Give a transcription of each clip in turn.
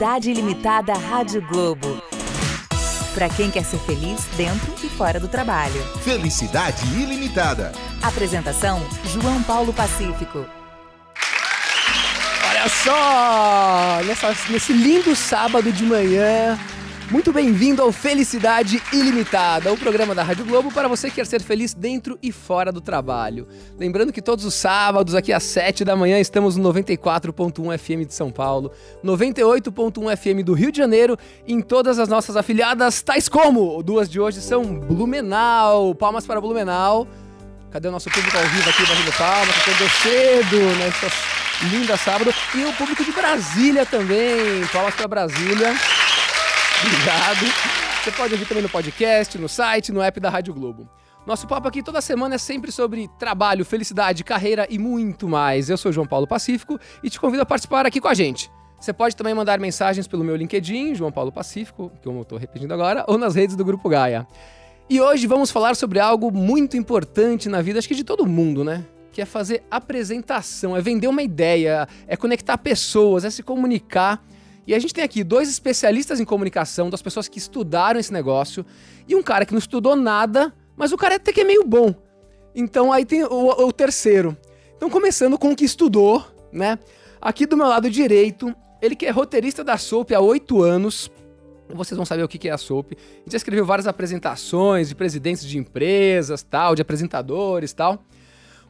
Felicidade Ilimitada Rádio Globo. Para quem quer ser feliz dentro e fora do trabalho. Felicidade ilimitada. Apresentação: João Paulo Pacífico. Olha só! Nessa, nesse lindo sábado de manhã, muito bem-vindo ao Felicidade Ilimitada, o programa da Rádio Globo para você que quer ser feliz dentro e fora do trabalho. Lembrando que todos os sábados, aqui às 7 da manhã, estamos no 94.1 FM de São Paulo, 98.1 FM do Rio de Janeiro, em todas as nossas afiliadas, tais como duas de hoje são Blumenau. Palmas para Blumenau. Cadê o nosso público ao vivo aqui, batendo palmas, que acordou cedo nessa linda sábado. E o público de Brasília também. Palmas para Brasília. Obrigado. Você pode ouvir também no podcast, no site, no app da Rádio Globo. Nosso papo aqui toda semana é sempre sobre trabalho, felicidade, carreira e muito mais. Eu sou João Paulo Pacífico e te convido a participar aqui com a gente. Você pode também mandar mensagens pelo meu LinkedIn, João Paulo Pacífico, que eu estou repetindo agora, ou nas redes do Grupo Gaia. E hoje vamos falar sobre algo muito importante na vida, acho que de todo mundo, né? Que é fazer apresentação, é vender uma ideia, é conectar pessoas, é se comunicar. E a gente tem aqui dois especialistas em comunicação, duas pessoas que estudaram esse negócio, e um cara que não estudou nada, mas o cara até que é meio bom. Então aí tem o, o terceiro. Então começando com o que estudou, né? Aqui do meu lado direito, ele que é roteirista da Soap há oito anos. Vocês vão saber o que é a Soap. Já escreveu várias apresentações de presidentes de empresas, tal, de apresentadores, tal.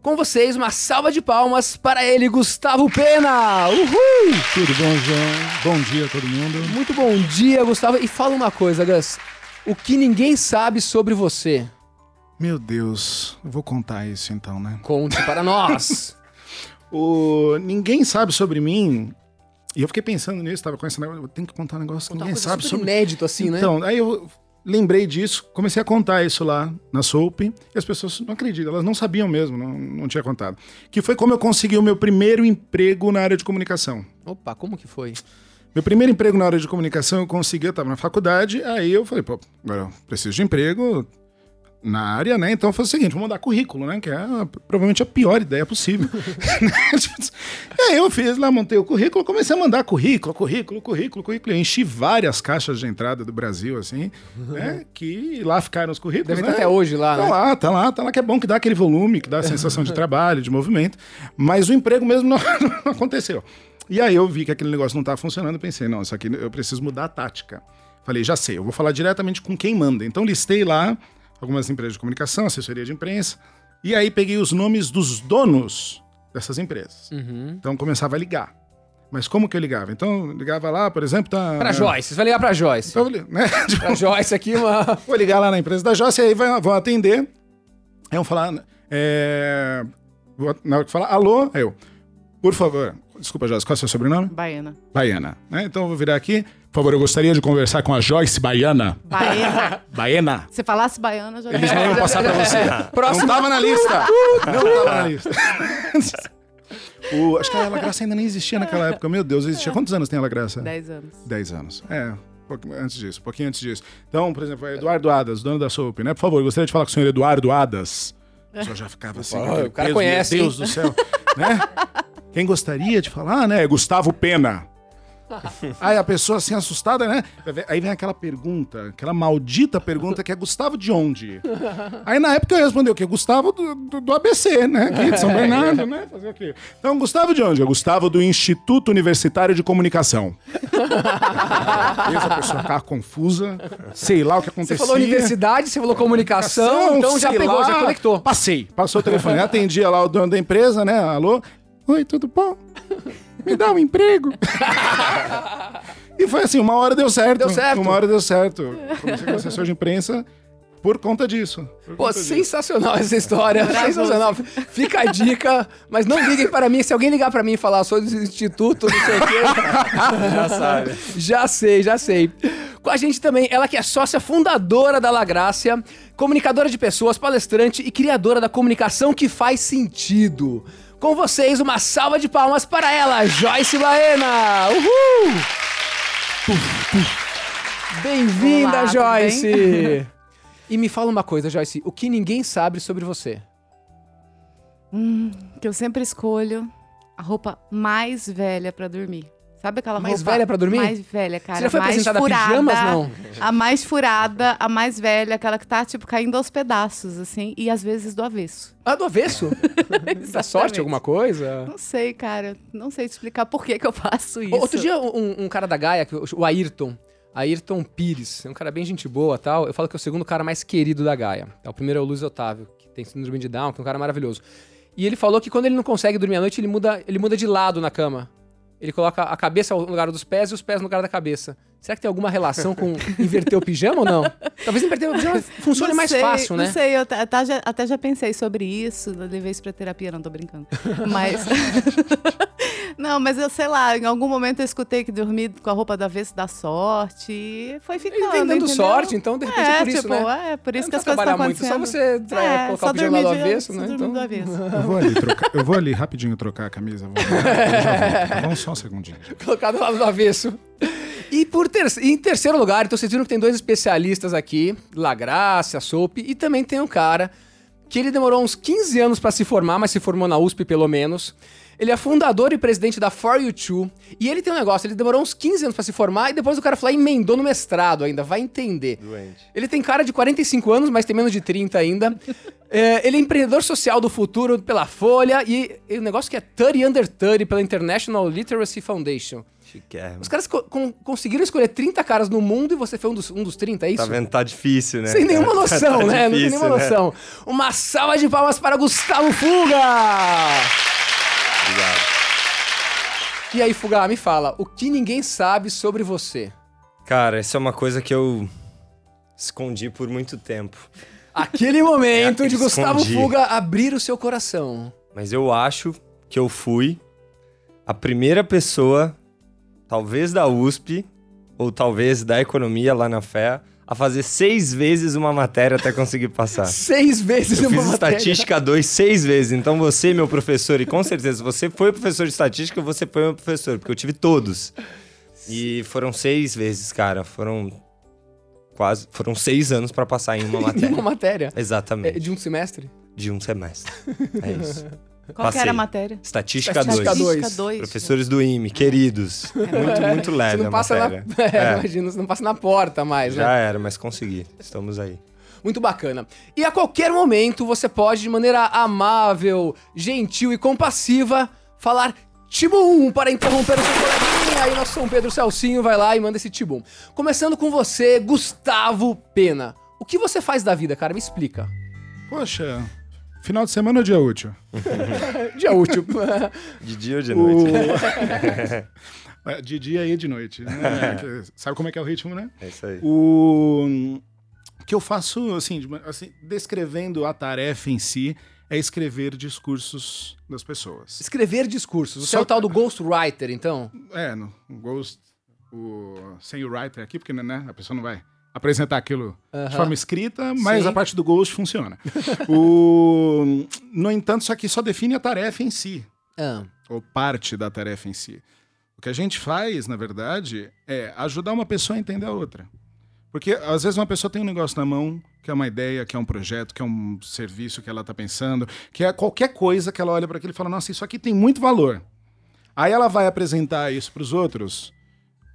Com vocês, uma salva de palmas para ele, Gustavo Pena! Uhul! Tudo bom, João? Bom dia a todo mundo. Muito bom dia, Gustavo. E fala uma coisa, Gus. O que ninguém sabe sobre você? Meu Deus, eu vou contar isso então, né? Conte para nós! o... Ninguém sabe sobre mim. E eu fiquei pensando nisso, tava com esse negócio. Eu tenho que contar um negócio que ninguém sabe sobre inédito assim, né? Então, aí eu lembrei disso, comecei a contar isso lá na Soap, e as pessoas não acreditam, elas não sabiam mesmo, não, não tinha contado. Que foi como eu consegui o meu primeiro emprego na área de comunicação. Opa, como que foi? Meu primeiro emprego na área de comunicação eu consegui, eu estava na faculdade, aí eu falei, pô, agora eu preciso de emprego na área, né? Então foi o seguinte, vou mandar currículo, né? Que é provavelmente a pior ideia possível. e aí eu fiz lá, montei o currículo, comecei a mandar currículo, currículo, currículo, currículo. Eu enchi várias caixas de entrada do Brasil, assim, né? Que lá ficaram os currículos. Deve né? até hoje lá, Tá né? lá, tá lá, tá lá, que é bom que dá aquele volume, que dá a sensação de trabalho, de movimento. Mas o emprego mesmo não, não aconteceu. E aí eu vi que aquele negócio não estava funcionando, eu pensei, não, isso aqui eu preciso mudar a tática. Falei, já sei, eu vou falar diretamente com quem manda. Então listei lá algumas empresas de comunicação, assessoria de imprensa, e aí peguei os nomes dos donos dessas empresas. Uhum. Então começava a ligar. Mas como que eu ligava? Então eu ligava lá, por exemplo, tá. Pra Joyce, você vai ligar pra Joyce. Então, né? Tipo, Pra Joyce aqui, uma... Vou ligar lá na empresa da Joyce, aí vão atender. Aí vão falar. É, vou- na hora que falar, alô, aí eu. Por favor. Desculpa, Joyce, qual é o seu sobrenome? Baiana. Baiana. Né? Então eu vou virar aqui. Por favor, eu gostaria de conversar com a Joyce Baiana. Baiana. Baiana. Se falasse baiana, já Eles não iam passar pra você. Próximo. Não tava na lista. Não tava na lista. O- acho que a Ela Graça ainda nem existia naquela época. Meu Deus, existia. Quantos anos tem a Ela Graça? 10 anos. 10 anos. É, um pouquinho antes disso, um pouquinho antes disso. Então, por exemplo, Eduardo Adas, dono da Soap, né? Por favor, gostaria de falar com o senhor Eduardo Adas. A pessoa já ficava assim, aquele o cara peso, conhece, Meu Deus hein? do céu. né? Quem gostaria de falar, né? Gustavo Pena. Aí a pessoa assim, assustada, né? Aí vem aquela pergunta, aquela maldita pergunta que é Gustavo de onde? Aí na época eu respondi o quê? Gustavo do, do, do ABC, né? Aqui de São Bernardo, né? Fazer o quê? Então, Gustavo de onde? É Gustavo do Instituto Universitário de Comunicação. Fez a pessoa ficar confusa, sei lá o que Você acontecia. falou universidade, você falou comunicação, então já pegou, lá. já conectou. Passei, passou o telefone. Atendia lá o dono da empresa, né? Alô? Oi, tudo bom? Me dá um emprego. e foi assim, uma hora deu certo. Deu certo. Uma hora deu certo. Comecei como assessor de imprensa por conta disso. Por Pô, conta disso. sensacional essa história. sensacional. Fica a dica, mas não liguem para mim. Se alguém ligar para mim e falar, sou do instituto, não sei o quê. já sabe. Já sei, já sei. Com a gente também, ela que é sócia fundadora da La Grácia, comunicadora de pessoas, palestrante e criadora da comunicação que faz sentido. Com vocês, uma salva de palmas para ela, Joyce Baena! Uhul! Bem-vinda, Joyce! E me fala uma coisa, Joyce, o que ninguém sabe sobre você? Que eu sempre escolho A roupa mais velha pra dormir. Sabe aquela Mais roupa velha pra dormir? Mais velha, cara. Você já foi mais apresentada a furada, pijamas, não? A mais furada, a mais velha, aquela que tá, tipo, caindo aos pedaços, assim, e às vezes do avesso. Ah, do avesso? Dá Exatamente. sorte alguma coisa? Não sei, cara. Não sei te explicar por que, que eu faço isso. Outro dia, um, um cara da Gaia, o Ayrton, Ayrton Pires, é um cara bem gente boa tal. Eu falo que é o segundo cara mais querido da Gaia. É, O primeiro é o Luiz Otávio, que tem síndrome de Down, que é um cara maravilhoso. E ele falou que quando ele não consegue dormir à noite, ele muda, ele muda de lado na cama. Ele coloca a cabeça no lugar dos pés e os pés no lugar da cabeça. Será que tem alguma relação com inverter o pijama ou não? Talvez inverter o pijama funcione Não mais sei, fácil, né? Não sei, eu até, já, até já pensei sobre isso, levei isso pra terapia, não tô brincando. Mas. Não, mas eu sei lá, em algum momento eu escutei que dormir com a roupa do avesso dá sorte e foi ficando. Vem dando entendeu? sorte, então de repente é, É, por isso, tipo, né? é, por isso Não que as coisas trabalhar estão muito, só você tra- É, colocar só o pijama do avesso, né? Então... do avesso. Eu vou ali, trocar, eu vou ali rapidinho trocar a camisa. Vou, volto, tá? Vamos só um segundinho. colocado lá do avesso. E por ter... em terceiro lugar, então vocês viram que tem dois especialistas aqui, Lagrácia, Soap, e também tem um cara que ele demorou uns 15 anos pra se formar, mas se formou na USP pelo menos. Ele é fundador e presidente da For You Too, e ele tem um negócio, ele demorou uns 15 anos pra se formar e depois o cara foi lá e emendou no mestrado ainda, vai entender. Doente. Ele tem cara de 45 anos, mas tem menos de 30 ainda. É, ele é empreendedor social do futuro pela Folha e, o negócio que é 30 Under 30 pela International Literacy Foundation. Os caras co- con- conseguiram escolher 30 caras no mundo e você foi um dos, um dos 30, é isso? Tá vendo? Tá difícil, né? Sem nenhuma cara? noção, Tá né? Não tem difícil, nenhuma né? noção. Uma salva de palmas para Gustavo Fuga! Obrigado. E aí, Fuga, me fala, o que ninguém sabe sobre você? Cara, essa é uma coisa que eu escondi por muito tempo. Aquele momento É, de Gustavo escondi. Fuga abrir o seu coração. Mas eu acho que eu fui a primeira pessoa, talvez da USP, ou talvez da economia lá na FEA, a fazer seis vezes uma matéria até conseguir passar. Seis vezes Eu uma fiz matéria. estatística 2 seis vezes. Então você, meu professor, e com certeza você foi professor de estatística, você foi meu professor, porque eu tive todos. E foram seis vezes, cara. Foram quase. Foram seis anos pra passar em uma Uma matéria. matéria. É, Exatamente. de um semestre? De um semestre. É isso. Qual que Passei. era a matéria? Estatística Estatística 2. dois. Estatística dois. Professores do IME, queridos. Muito, muito Você leve não a passa matéria. na... É, É. imagina, você não passa na porta mais, né? Já era, mas consegui. Estamos aí. Muito bacana. E a qualquer momento você pode, de maneira amável, gentil e compassiva, falar Tibum para interromper o seu coleguinha. Aí nosso São Pedro Celcinho vai lá e manda esse Tibum. Começando com você, Gustavo Pena. O que você faz da vida, cara? Me explica. Poxa, final de semana ou dia útil? Dia útil. De dia ou de noite? É, De dia e de noite. né? Que- Sabe como é que é o ritmo, né? É isso aí. O o que eu faço, assim, assim, descrevendo a tarefa em si, é escrever discursos das pessoas. Escrever discursos. Você Só- é o tal do ghostwriter, então? É, no o Ghost, o, sem o writer aqui, porque né, a pessoa não vai apresentar aquilo de forma escrita, mas Sim. a parte do Ghost funciona. o, no entanto, isso aqui só define a tarefa em si. Ah, ou parte da tarefa em si. O que a gente faz, na verdade, é ajudar uma pessoa a entender a outra. Porque às vezes uma pessoa tem um negócio na mão, que é uma ideia, que é um projeto, que é um serviço que ela está pensando, que é qualquer coisa que ela olha para aquilo e fala: Nossa, isso aqui tem muito valor. Aí ela vai apresentar isso para os outros,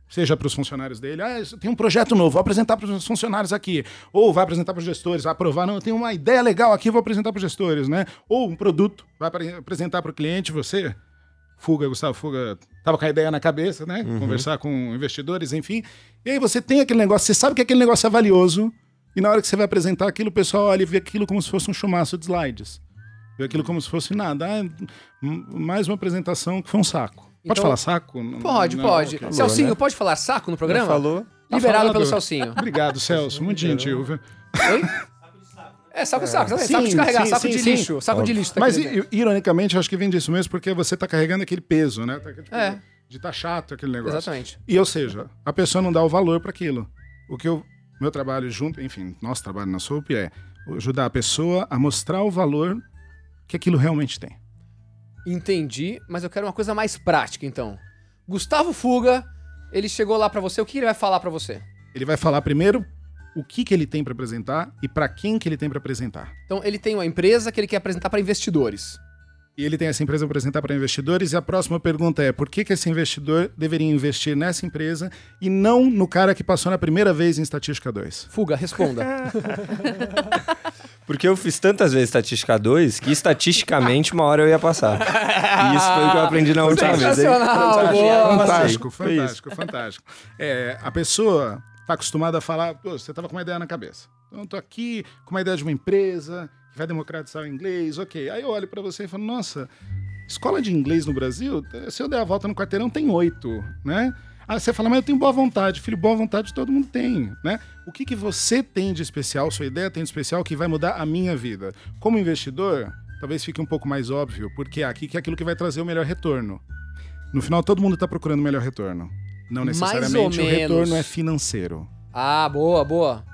seja para os funcionários dele, ah, tem um projeto novo, vou apresentar para os funcionários aqui. Ou vai apresentar para os gestores, vai aprovar, não, eu tenho uma ideia legal aqui, vou apresentar para os gestores, né? Ou um produto, vai apre- apresentar para o cliente, você, Fuga, Gustavo Fuga, tava com a ideia na cabeça, né? Conversar com investidores, enfim. E aí você tem aquele negócio, você sabe que aquele negócio é valioso, e na hora que você vai apresentar aquilo, o pessoal olha e vê aquilo como se fosse um chumaço de slides. Vê aquilo como se fosse nada. Ah, mais uma apresentação que foi um saco. Pode Então- falar saco? Pode, não, pode. ok. Celcinho, né? pode falar saco no programa? Já falou? Tá Liberado pelo Celcinho. Obrigado, Celso. Muito gentil. viu? É, saco, saco. exatamente. Sim, saco de carregar, sim, saco sim, de sim. lixo. Saco de lixo. Tá Mas, i- ironicamente, eu acho que vem disso mesmo, porque você tá carregando aquele peso, né? Tá, tipo, É. De tá chato aquele negócio. Exatamente. E, ou seja, a pessoa não dá o valor para aquilo. O que eu, meu trabalho junto, enfim, nosso trabalho na SOAP é ajudar a pessoa a mostrar o valor que aquilo realmente tem. Entendi, mas eu quero uma coisa mais prática, então. Gustavo Fuga, ele chegou lá pra você, o que ele vai falar pra você? Ele vai falar primeiro o que, que ele tem para apresentar e para quem que ele tem para apresentar. Então, ele tem uma empresa que ele quer apresentar pra investidores. E ele tem essa empresa para apresentar para investidores. E a próxima pergunta é: por que, que esse investidor deveria investir nessa empresa e não no cara que passou na primeira vez em Estatística 2? Fuga, responda. Porque eu fiz tantas vezes estatística 2 que estatisticamente uma hora eu ia passar. E isso foi o que eu aprendi na última vez. Aí, boa. Fantástico, isso. fantástico, fantástico. É, a pessoa está acostumada a falar, "Pô, você estava com uma ideia na cabeça. Então, eu tô aqui com uma ideia de uma empresa que vai democratizar o inglês, ok. Aí eu olho para você e falo, nossa, escola de inglês no Brasil, se eu der a volta no quarteirão, tem oito, né? Ah, você fala, mas eu tenho boa vontade. Filho, boa vontade todo mundo tem, né? O que, que você tem de especial, sua ideia tem de especial que vai mudar a minha vida? Como investidor, talvez fique um pouco mais óbvio, porque aqui que é aquilo que vai trazer o melhor retorno. No final, todo mundo está procurando o melhor retorno. Não Mais necessariamente o retorno é financeiro. Ah, boa, boa.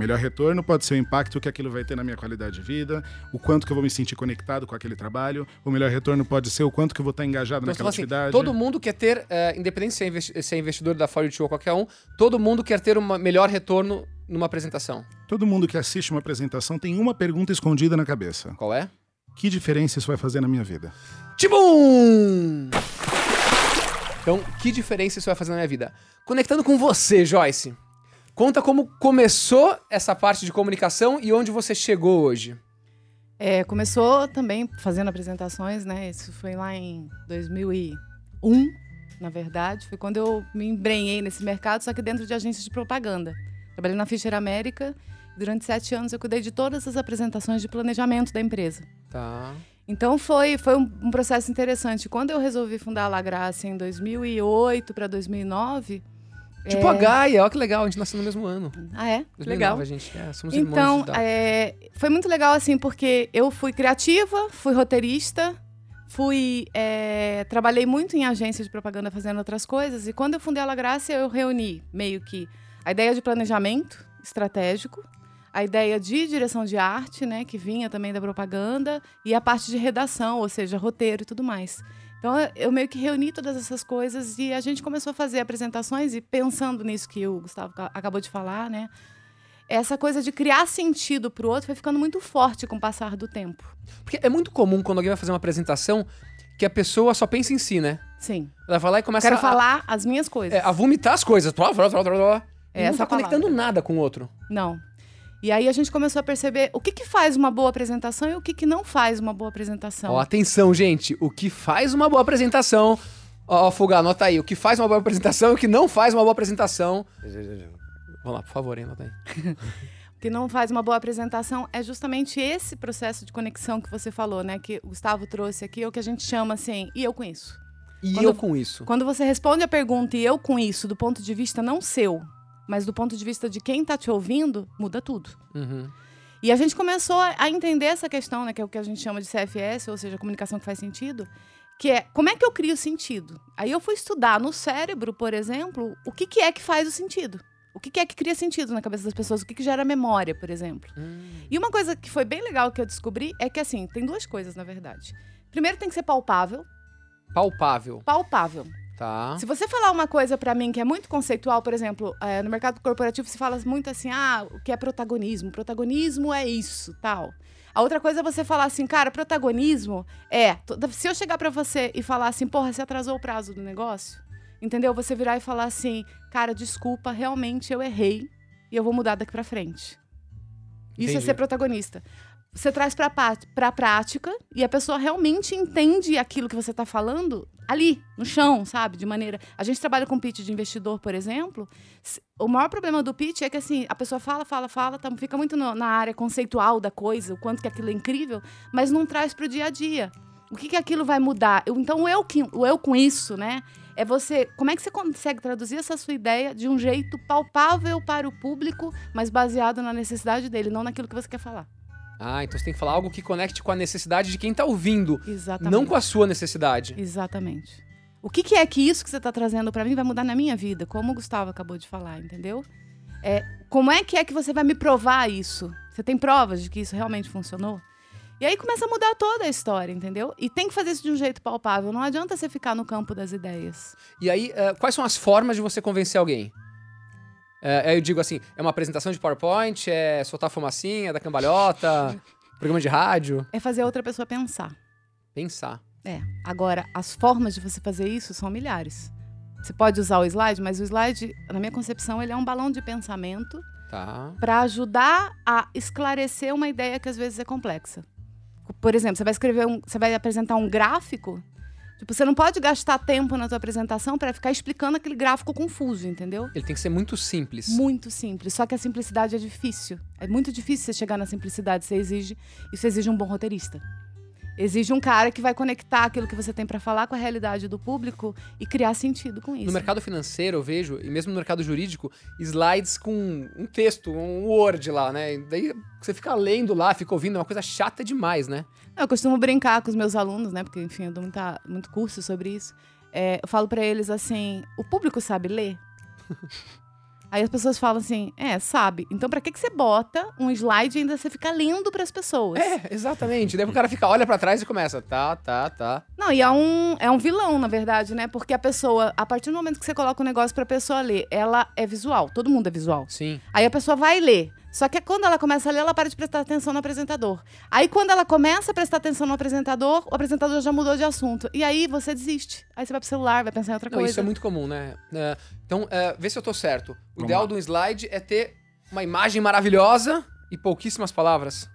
Melhor retorno pode ser o impacto que aquilo vai ter na minha qualidade de vida, o quanto que eu vou me sentir conectado com aquele trabalho. O melhor retorno pode ser o quanto que eu vou estar engajado Então, naquela assim, atividade. todo mundo quer ter, é, independente se é, investi- se é investidor da Fortune ou qualquer um, todo mundo quer ter um melhor retorno numa apresentação. Todo mundo que assiste uma apresentação tem uma pergunta escondida na cabeça. Qual é? Que diferença isso vai fazer na minha vida? Tibum! Então, que diferença isso vai fazer na minha vida? Conectando com você, Joyce. Conta como começou essa parte de comunicação e onde você chegou hoje. É, começou também fazendo apresentações, né? Isso foi lá em 2001, na verdade. Foi quando eu me embrenhei nesse mercado, só que dentro de agências de propaganda. Trabalhei na Fischer América. Durante sete anos eu cuidei de todas as apresentações de planejamento da empresa. Tá. Então foi, foi um, um processo interessante. Quando eu resolvi fundar a La Graça em 2008 para 2009... Tipo a Gaia, olha que legal, a gente nasceu no mesmo ano. Ah, é? Que 2009, legal. A gente, é, somos irmãos Então, é, foi muito legal, assim, porque eu fui criativa, fui roteirista, fui. é, trabalhei muito em agência de propaganda fazendo outras coisas. E quando eu fundei a La Graça, eu reuni meio que a ideia de planejamento estratégico, a ideia de direção de arte, né, que vinha também da propaganda, e a parte de redação, ou seja, roteiro e tudo mais. Então, eu- meio que reuni todas essas coisas e a gente começou a fazer apresentações e pensando nisso que o Gustavo ca- acabou de falar, né? essa coisa de criar sentido pro outro foi ficando muito forte com o passar do tempo. Porque é muito comum quando alguém vai fazer uma apresentação que a pessoa só pensa em si, né? Sim. Ela vai lá e começa Quero a, falar as minhas coisas. é, a vomitar as coisas. Blá, blá, blá, blá, blá. E É não tá palavra. conectando nada com o outro. Não. E aí a gente começou a perceber o que, que faz uma boa apresentação e o que, que não faz uma boa apresentação. Ó, atenção, gente. O que faz uma boa apresentação. Ó, ó, Fuga, anota aí. O que faz uma boa apresentação e o que não faz uma boa apresentação. Vamos lá, por favor, hein, anota aí. O que não faz uma boa apresentação é justamente esse processo de conexão que você falou, né? Que o Gustavo trouxe aqui, é o que a gente chama assim, e eu com isso. E Quando- eu com isso. Quando você responde a pergunta e eu com isso, do ponto de vista não seu, mas do ponto de vista de quem tá te ouvindo, muda tudo. Uhum. E a gente começou a entender essa questão, né, que é o que a gente chama de CFS, ou seja, comunicação que faz sentido, que é como é que eu crio sentido? Aí eu fui estudar no cérebro, por exemplo, o que, que é que faz o sentido. O que, que é que cria sentido na cabeça das pessoas? O que, que gera memória, por exemplo? E uma coisa que foi bem legal que eu descobri é que, assim, tem duas coisas, na verdade. Primeiro tem que ser palpável. Palpável. Palpável. Tá. Se você falar uma coisa pra mim que é muito conceitual, por exemplo, é, no mercado corporativo se fala muito assim, ah, o que é protagonismo? Protagonismo é isso, tal. A outra coisa é você falar assim, cara, protagonismo é. Se eu chegar pra você e falar assim, porra, você atrasou o prazo do negócio, entendeu? Você virar e falar assim, cara, desculpa, realmente eu errei e eu vou mudar daqui pra frente. Isso é Entendi. ser protagonista. Você traz pá- pra prática e a pessoa realmente entende aquilo que você tá falando ali, no chão, sabe? De maneira. A gente trabalha com pitch de investidor, por exemplo. O maior problema do pitch é que assim, a pessoa fala, fala, fala, tá- fica muito no- na área conceitual da coisa, o quanto que aquilo é incrível, mas não traz pro dia a dia. O que, que aquilo vai mudar? Eu- então, o eu, o eu com isso, né? É você. Como é que você consegue traduzir essa sua ideia de um jeito palpável para o público, mas baseado na necessidade dele, não naquilo que você quer falar? Ah, então você tem que falar algo que conecte com a necessidade de quem tá ouvindo, Exatamente. não com a sua necessidade. Exatamente. O que, que é que isso que você está trazendo para mim vai mudar na minha vida? Como o Gustavo acabou de falar, entendeu? É, como é que é que você vai me provar isso? Você tem provas de que isso realmente funcionou? E aí começa a mudar toda a história, entendeu? E tem que fazer isso de um jeito palpável. Não adianta você ficar no campo das ideias. E aí, eh, quais são as formas de você convencer alguém? Aí eu digo assim, é uma apresentação de PowerPoint, é soltar fumacinha da cambalhota, programa de rádio. É fazer a outra pessoa pensar. Pensar. É. Agora, as formas de você fazer isso são milhares. Você pode usar o slide, mas o slide, na minha concepção, ele é um balão de pensamento Tá. para ajudar a esclarecer uma ideia que às vezes é complexa. Por exemplo, você vai escrever um, você vai apresentar um gráfico, tipo, você não pode gastar tempo na tua apresentação para ficar explicando aquele gráfico confuso, entendeu? Ele tem que ser muito simples. Muito simples, só que a simplicidade é difícil. É muito difícil você chegar na simplicidade, você exige, isso exige um bom roteirista. Exige um cara que vai conectar aquilo que você tem para falar com a realidade do público e criar sentido com isso. No mercado financeiro, eu vejo, e mesmo no mercado jurídico, slides com um texto, um Word lá, né? E daí você fica lendo lá, fica ouvindo, é uma coisa chata demais, né? Eu costumo brincar com os meus alunos, né? Porque, enfim, eu dou muita, muito curso sobre isso. É, eu falo pra eles assim: o público sabe ler? Aí as pessoas falam assim: é, sabe. Então pra que, que você bota um slide e ainda você fica lendo pras pessoas? É, exatamente. Daí o cara fica, olha pra trás e começa, tá, tá, tá. Não, e é um, é um vilão, na verdade, né? Porque a pessoa, a partir do momento que você coloca o negócio pra pessoa ler, ela é visual. Todo mundo é visual. Sim. Aí a pessoa vai ler. Só que quando ela começa a ler, ela para de prestar atenção no apresentador. Aí quando ela começa a prestar atenção no apresentador, o apresentador já mudou de assunto. E aí você desiste. Aí você vai pro celular, vai pensar em outra Não, coisa. isso é muito comum, né? É, então, é, vê se eu tô certo. O Vamos ideal lá. de um slide é ter uma imagem maravilhosa e pouquíssimas palavras.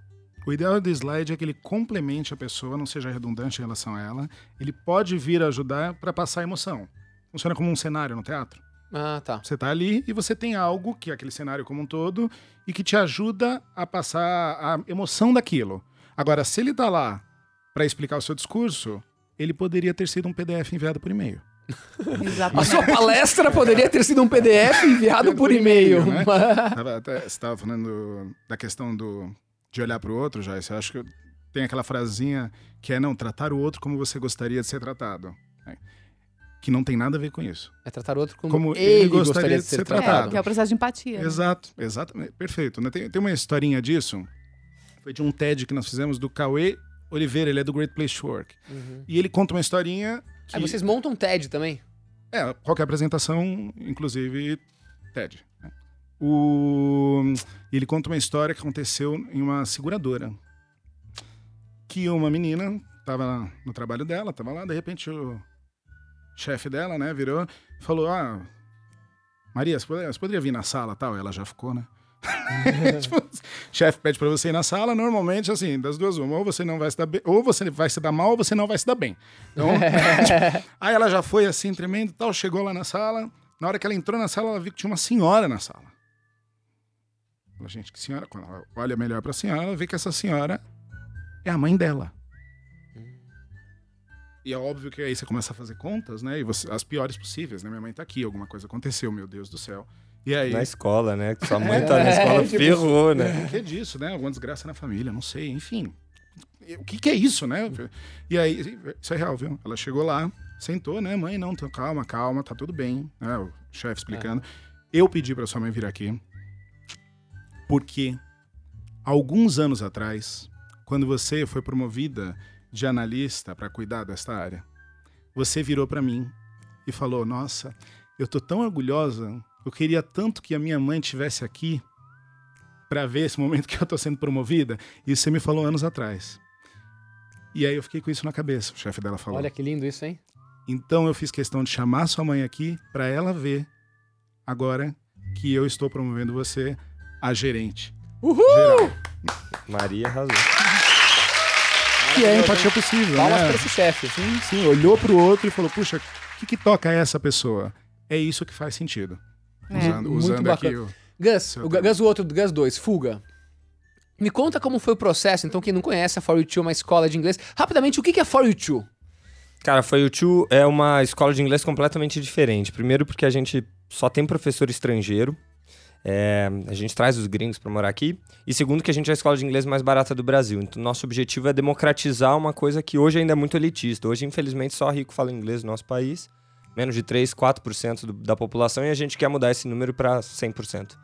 O ideal do slide é que ele complemente a pessoa, não seja redundante em relação a ela. Ele pode vir ajudar para passar emoção. Funciona como um cenário no teatro. Ah, tá. Você tá ali e você tem algo, que é aquele cenário como um todo, e que te ajuda a passar a emoção daquilo. Agora, se ele tá lá para explicar o seu discurso, ele poderia ter sido um PDF enviado por e-mail. A Exatamente. sua palestra poderia ter sido um PDF enviado por e-mail. né? Você estava falando da questão do, de olhar para o outro, já. Você acha que eu- tem aquela frasinha que é não tratar o outro como você gostaria de ser tratado. Né? Que não tem nada a ver com isso. É tratar o outro como, Como ele, ele gostaria, gostaria de de ser, ser É, tratado. que é o processo de empatia. né? Exato, exatamente. Perfeito. né? Tem, tem uma historinha disso. Foi de um TED que nós fizemos do Cauê Oliveira, ele é do Great Place to Work. Uhum. E ele conta uma historinha que. Aí vocês montam um TED também? É, qualquer apresentação, inclusive TED. né? O... e Ele conta uma história que aconteceu em uma seguradora. Que uma menina estava no trabalho dela, estava lá, de repente o chefe dela, né, virou falou: Ah, Maria, você poderia, você poderia vir na sala tal? Ela já ficou, né? Tipo, chefe pede pra você ir na sala, normalmente, assim, das duas, uma, ou você não vai se dar bem, ou você vai se dar mal, ou você não vai se dar bem. Então, tipo, aí ela já foi assim, tremendo tal, chegou lá na sala. Na hora que ela entrou na sala, ela viu que tinha uma senhora na sala. Falou, gente, que senhora? Quando ela olha melhor pra senhora, ela vê que essa senhora é a mãe dela. E é óbvio que aí você começa a fazer contas, né? E você- as piores possíveis, né? Minha mãe tá aqui, alguma coisa aconteceu, meu Deus do céu. E aí. Na escola, né? Que sua mãe tá na escola, tipo, ferrou, né? O que é disso, né? Alguma desgraça na família, não sei, enfim. O que, que é isso, né? E aí, isso é real, viu? Ela chegou lá, sentou, né? Mãe, não, tô- calma, calma, tá tudo bem. Né? O chefe explicando. Eu pedi pra sua mãe vir aqui porque alguns anos atrás, quando você foi promovida de analista para cuidar desta área, você virou para mim e falou: Nossa, eu tô tão orgulhosa, eu queria tanto que a minha mãe estivesse aqui para ver esse momento que eu tô sendo promovida. Isso você me falou anos atrás. E aí eu fiquei com isso na cabeça, o chefe dela falou. Olha que lindo isso, hein? Então eu fiz questão de chamar sua mãe aqui para ela ver agora que eu estou promovendo você a gerente. Uhul! Geral. Maria arrasou. Que é a empatia possível, Palmas né? pra esse chefe. Sim, sim, olhou pro outro e falou: "Puxa, o que, que toca essa pessoa?" É isso que faz sentido. É. Usando, Muito usando aqui bacana. o Gus, o. Gus, o outro, Gus 2, Fuga. Me conta como foi o processo. Então, quem não conhece, a For You Two é uma escola de inglês. Rapidamente, o que é For You Two? Cara, foi o Tio é uma escola de inglês completamente diferente. Primeiro porque a gente só tem professor estrangeiro. É, a gente traz os gringos para morar aqui. E segundo que a gente é a escola de inglês mais barata do Brasil. Então nosso objetivo é democratizar uma coisa que hoje ainda é muito elitista. Hoje, infelizmente, só rico fala inglês no nosso país. Menos de 3, 4% do, da população e a gente quer mudar esse número para 100%.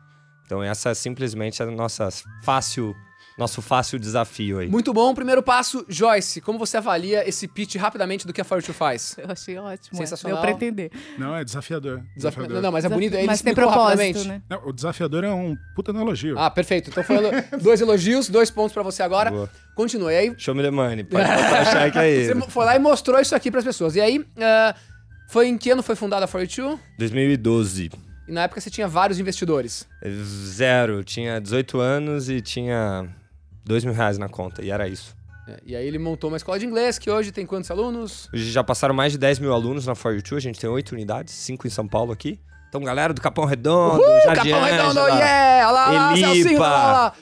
Então essa é simplesmente a nossa fácil nosso fácil desafio aí. Muito bom. Primeiro passo, Joyce, como você avalia esse pitch rapidamente do que a 42 faz? Eu achei ótimo. Sensacional. Deu pra entender. Não, é desafiador. Desafio- Não, não, mas é bonito. Ele Mas tem propósito, né? Não, o desafiador é um puta no elogio. Ah, perfeito. Então foi dois elogios, dois pontos pra você agora. Boa. Continue. Aí, Show me the money, pode achar que é você ele. mo- foi lá e mostrou isso aqui pras pessoas. E aí, ah, foi em que ano foi fundada a 42? 2012. E na época você tinha vários investidores. Zero. Tinha 18 anos e tinha 2 mil reais na conta. E era isso. É, E aí ele montou uma escola de inglês que hoje tem quantos alunos? Hoje já passaram mais de 10 mil alunos na For You Two. A gente tem oito unidades, cinco em São Paulo aqui. Então, galera do Capão Redondo, Uhul, Jardim Capão Redondo, Ângela, yeah! Olha lá, lá, Elipa. Celcinho, olha lá,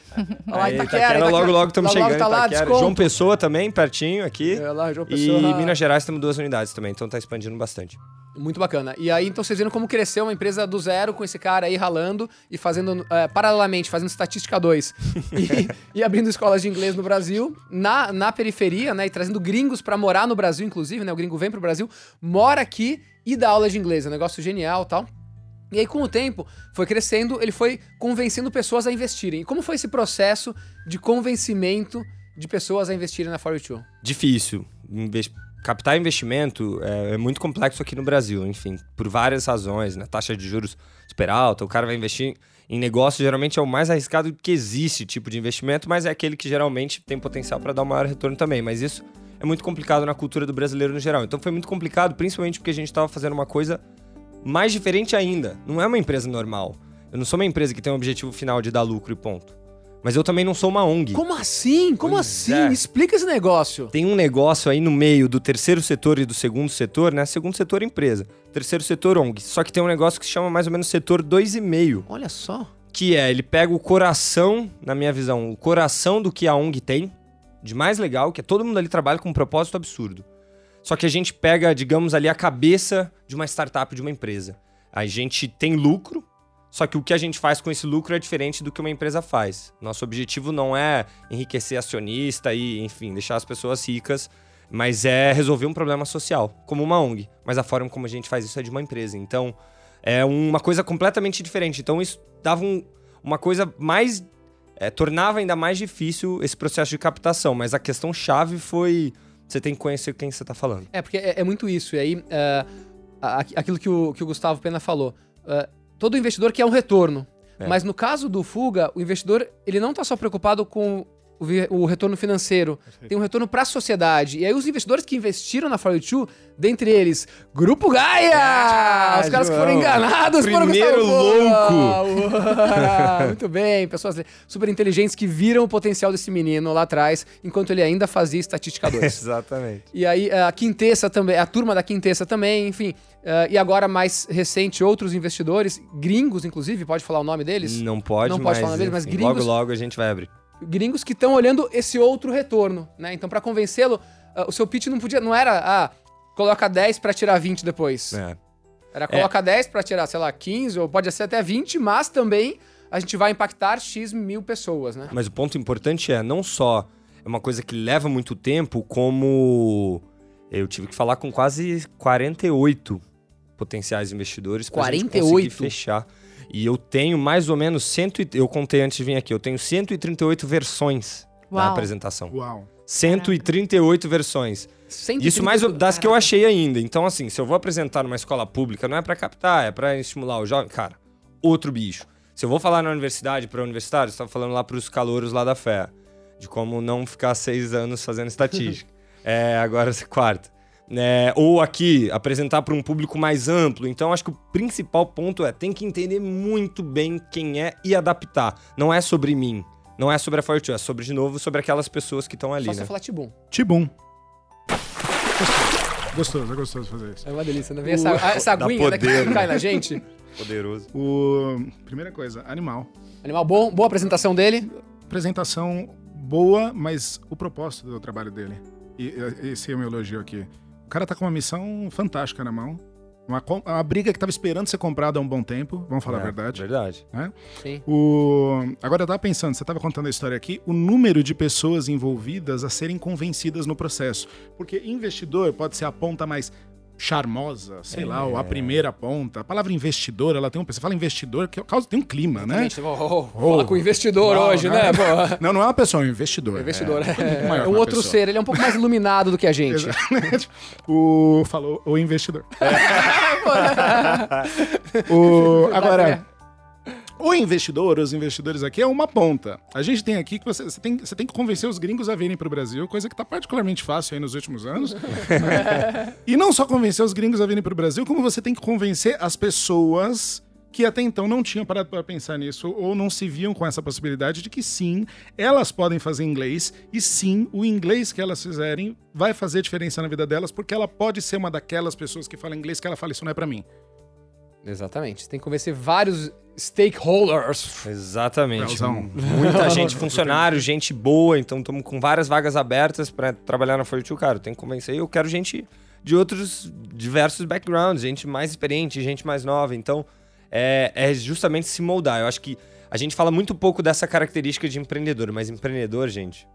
olha lá. Aí, Itaquera, Itaquera, Itaquera. logo, logo estamos logo chegando. tá lá, Itaquera. João Pessoa também, pertinho aqui. É, lá, João Pessoa. E Minas Gerais temos duas unidades também, então tá expandindo bastante. Muito bacana. E aí, então, vocês viram como cresceu uma empresa do zero com esse cara aí ralando e fazendo, é, paralelamente, fazendo estatística 2 e, e abrindo escolas de inglês no Brasil, na, na periferia, né? E trazendo gringos pra morar no Brasil, inclusive, né? O gringo vem pro Brasil, mora aqui e dá aula de inglês. É um negócio genial tal. E aí, com o tempo, foi crescendo, ele foi convencendo pessoas a investirem. E como foi esse processo de convencimento de pessoas a investirem na 42? Difícil. Inves- Captar investimento é, é muito complexo aqui no Brasil, enfim, por várias razões, né? Taxa de juros super alta, o cara vai investir em negócio, geralmente é o mais arriscado que existe tipo de investimento, mas é aquele que geralmente tem potencial para dar um maior retorno também. Mas isso é muito complicado na cultura do brasileiro no geral. Então foi muito complicado, principalmente porque a gente estava fazendo uma coisa mais diferente ainda. Não é uma empresa normal. Eu não sou uma empresa que tem um objetivo final de dar lucro e ponto. Mas eu também não sou uma ONG. Como assim? Como Pois assim? é. Explica esse negócio. Tem um negócio aí no meio do terceiro setor e do segundo setor, né? Segundo setor empresa, terceiro setor ONG. Só que tem um negócio que se chama mais ou menos setor 2,5, Olha só. que é ele pega o coração, na minha visão, o coração do que a ONG tem, de mais legal, que é todo mundo ali trabalha com um propósito absurdo. Só que a gente pega, digamos ali, a cabeça de uma startup, de uma empresa. A gente tem lucro, só que o que a gente faz com esse lucro é diferente do que uma empresa faz. Nosso objetivo não é enriquecer acionista e, enfim, deixar as pessoas ricas, mas é resolver um problema social, como uma ONG. Mas a forma como a gente faz isso é de uma empresa. Então, é uma coisa completamente diferente. Então, isso dava um- uma coisa mais. é, tornava ainda mais difícil esse processo de captação. Mas a questão chave foi. Você tem que conhecer quem você está falando. É, porque é, é muito isso. E aí, a- aquilo que o, que o Gustavo Pena falou. é, todo investidor quer um retorno. É. Mas no caso do Fuga, o investidor ele não está só preocupado com o, o retorno financeiro. Tem um retorno para a sociedade. E aí os investidores que investiram na 42, dentre eles, Grupo Gaia! Ah, os caras que João. foram enganados por Primeiro Fuga. muito bem, pessoas super inteligentes que viram o potencial desse menino lá atrás, enquanto ele ainda fazia estatística 2. Exatamente. E aí a Quintessa também, a turma da Quintessa também, enfim. eh, e agora, mais recente, outros investidores, gringos, inclusive, pode falar o nome deles? Não pode, Não pode mas, falar deles, mas gringos- logo logo a gente vai abrir. Gringos que estão olhando esse outro retorno, né? Então, pra convencê-lo, ah, o seu pitch não podia, não era, ah, coloca 10 pra tirar 20 depois. É. Era coloca 10 pra tirar, sei lá, 15, ou pode ser até 20, mas também a gente vai impactar X mil pessoas, né? Mas o ponto importante é não só é uma coisa que leva muito tempo, como eu tive que falar com quase 48 potenciais investidores 48? conseguir fechar. E eu tenho mais ou menos cento e, eu contei antes de vir aqui, eu tenho 138 versões da Uau. apresentação. Uau. 138 versões. Isso mais 138 das que eu achei ainda. Então, assim, se eu vou apresentar numa escola pública, não é pra captar, é pra estimular o jovem. Cara, outro bicho. Se eu vou falar na universidade para universitários, estava falando lá pros calouros lá da fé, de como não ficar seis anos fazendo estatística. é, agora quarta. É, ou aqui, apresentar para um público mais amplo. Então, acho que o principal ponto é tem que entender muito bem quem é e adaptar. Não é sobre mim. Não é sobre a Fortune, é sobre, de novo, sobre aquelas pessoas que estão ali, Só né? você falar Tibum. Tibum. Gostoso, é gostoso fazer isso. É uma delícia, não vem essa, essa Dá aguinha né, que poder, cai né? na gente. Poderoso. O... Primeira coisa, animal. Animal bom, boa apresentação dele. Apresentação boa, mas o propósito do trabalho dele. E e, esse é o meu elogio aqui. O cara tá com uma missão fantástica na mão. Uma, uma briga que tava esperando ser comprada há um bom tempo, vamos falar É, a verdade. Verdade. Sim. O... Agora eu tava pensando, você tava contando a história aqui, o número de pessoas envolvidas a serem convencidas no processo. Porque investidor pode ser a ponta mais charmosa, sei lá, ou a primeira ponta. A palavra investidor, ela tem um. Você fala investidor, que causa tem um clima, né? Exatamente. Oh, oh, fala com o investidor Não, hoje, não né? é- pô? Não, não é uma pessoa, é um investidor. Investidor É, é, maior é que um outro pessoa. ser, ele é um pouco mais iluminado do que a gente. Exatamente. O falou o investidor. o, agora, o investidor, os investidores aqui é uma ponta. A gente tem aqui que você, você tem, você tem que convencer os gringos a virem para o Brasil, coisa que está particularmente fácil aí nos últimos anos. e não só convencer os gringos a virem para o Brasil, como você tem que convencer as pessoas que até então não tinham parado para pensar nisso ou não se viam com essa possibilidade de que sim, elas podem fazer inglês e sim, o inglês que elas fizerem vai fazer diferença na vida delas, porque ela pode ser uma daquelas pessoas que falam inglês que ela fala isso não é para mim. Exatamente. Tem que convencer vários stakeholders. Exatamente. Belzão. Muita gente, funcionário, gente boa, então estamos com várias vagas abertas para trabalhar na Fortune, cara. Tem que convencer. Eu quero gente de outros diversos backgrounds, gente mais experiente, gente mais nova. Então, é, é justamente se moldar. Eu acho que a gente fala muito pouco dessa característica de empreendedor, mas empreendedor, gente,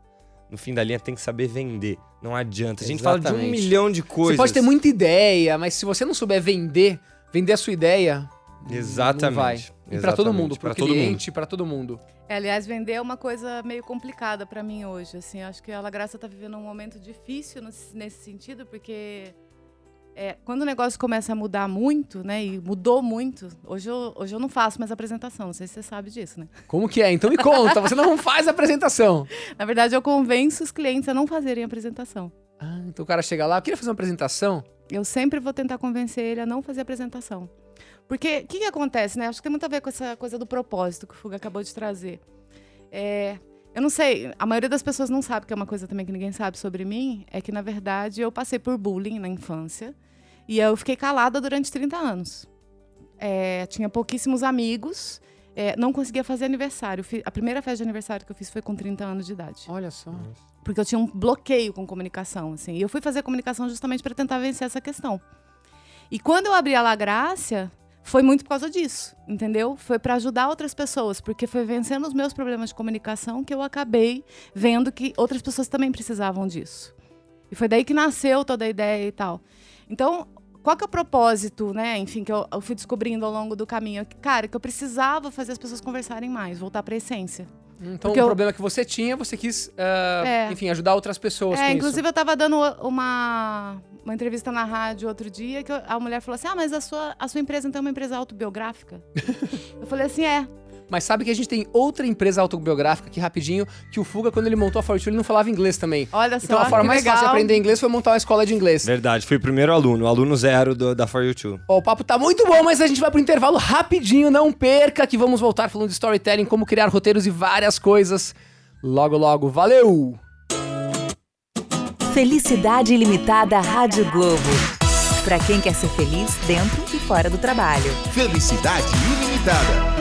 no fim da linha tem que saber vender. Não adianta. A gente fala de um Exatamente. milhão de coisas. Você pode ter muita ideia, mas se você não souber vender, vender a sua ideia, Exatamente. E pra todo mundo, todo mundo. cliente, pra todo mundo. É, aliás, vender é uma coisa meio complicada pra mim hoje. Assim, acho que a La Graça tá vivendo um momento difícil nesse, nesse sentido, porque é, quando o negócio começa a mudar muito, né? E mudou muito. Hoje eu, hoje eu não faço mais apresentação, não sei se você sabe disso, né? Como que é? Então me conta, você não faz apresentação. Na verdade, eu convenço os clientes a não fazerem apresentação. Ah, então o cara chega lá, eu queria fazer uma apresentação. Eu sempre vou tentar convencer ele a não fazer apresentação. Porque o que, que acontece, né? Acho que tem muito a ver com essa coisa do propósito que o Fuga acabou de trazer. É, eu não sei, a maioria das pessoas não sabe, que é uma coisa também que ninguém sabe sobre mim, é que, na verdade, eu passei por bullying na infância e eu fiquei calada durante 30 anos. É, tinha pouquíssimos amigos, é, não conseguia fazer aniversário. A primeira festa de aniversário que eu fiz foi com 30 anos de idade Olha só. porque eu tinha um bloqueio com comunicação, assim. E eu fui fazer comunicação justamente para tentar vencer essa questão. E quando eu abri a La Grácia, foi muito por causa disso, entendeu? Foi para ajudar outras pessoas, porque foi vencendo os meus problemas de comunicação que eu acabei vendo que outras pessoas também precisavam disso. E foi daí que nasceu toda a ideia e tal. Então, qual que é o propósito, né? Enfim, que eu, eu fui descobrindo ao longo do caminho. Cara, que eu precisava fazer as pessoas conversarem mais, voltar para a essência. Então Porque o eu- problema que você tinha, você quis, ah, É. enfim, ajudar outras pessoas É, inclusive eu tava dando uma, uma entrevista na rádio outro dia que eu- a mulher falou assim: Ah, mas a sua, a sua empresa então é uma empresa autobiográfica? eu falei assim: é. Mas sabe que a gente tem outra empresa autobiográfica aqui rapidinho, que o Fuga, quando ele montou a Fortune, ele não falava inglês também. Olha só. Então a forma mais fácil de legal. aprender inglês foi montar uma escola de inglês. Verdade, fui o primeiro aluno, o aluno zero do- da For You Too. Ó, o papo tá muito bom, mas a gente vai pro intervalo rapidinho, não perca que vamos voltar falando de storytelling, como criar roteiros e várias coisas. Logo, logo. Valeu! Felicidade Ilimitada Rádio Globo. Pra quem quer ser feliz dentro e fora do trabalho. Felicidade ilimitada.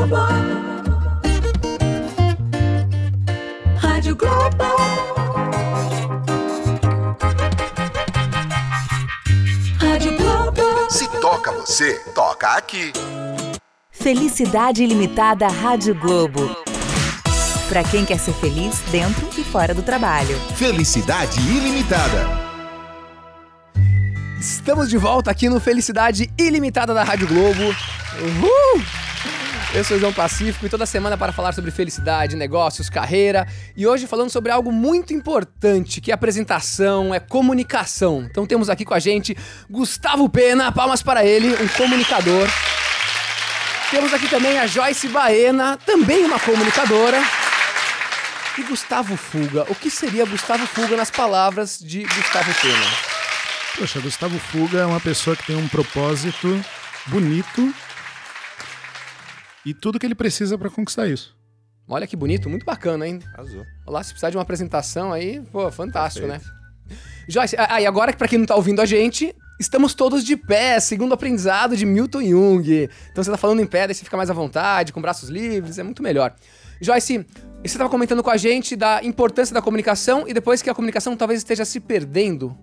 Globo. Rádio Globo. Rádio Globo. Se toca você, toca aqui. Felicidade Ilimitada Rádio Globo. Pra quem quer ser feliz dentro e fora do trabalho. Felicidade ilimitada. Estamos de volta aqui no Felicidade Ilimitada da Rádio Globo. Uhul! Eu sou João Pacífico e toda semana para falar sobre felicidade, negócios, carreira e hoje falando sobre algo muito importante que é apresentação, é comunicação. Então temos aqui com a gente Gustavo Pena, palmas para ele, um comunicador. Temos aqui também a Joyce Baena, também uma comunicadora. E Gustavo Fuga. O que seria Gustavo Fuga nas palavras de Gustavo Pena? Poxa, Gustavo Fuga é uma pessoa que tem um propósito bonito e tudo que ele precisa para conquistar isso. Olha que bonito, muito bacana, hein? Azul. Olá, se precisar de uma apresentação aí, pô, fantástico, né? Joyce, ah, e agora que pra quem não tá ouvindo a gente, estamos todos de pé, segundo o aprendizado de Milton Jung. Então você tá falando em pé, daí você fica mais à vontade, com braços livres, é muito melhor. Joyce, você tava comentando com a gente da importância da comunicação e depois que a comunicação talvez esteja se perdendo.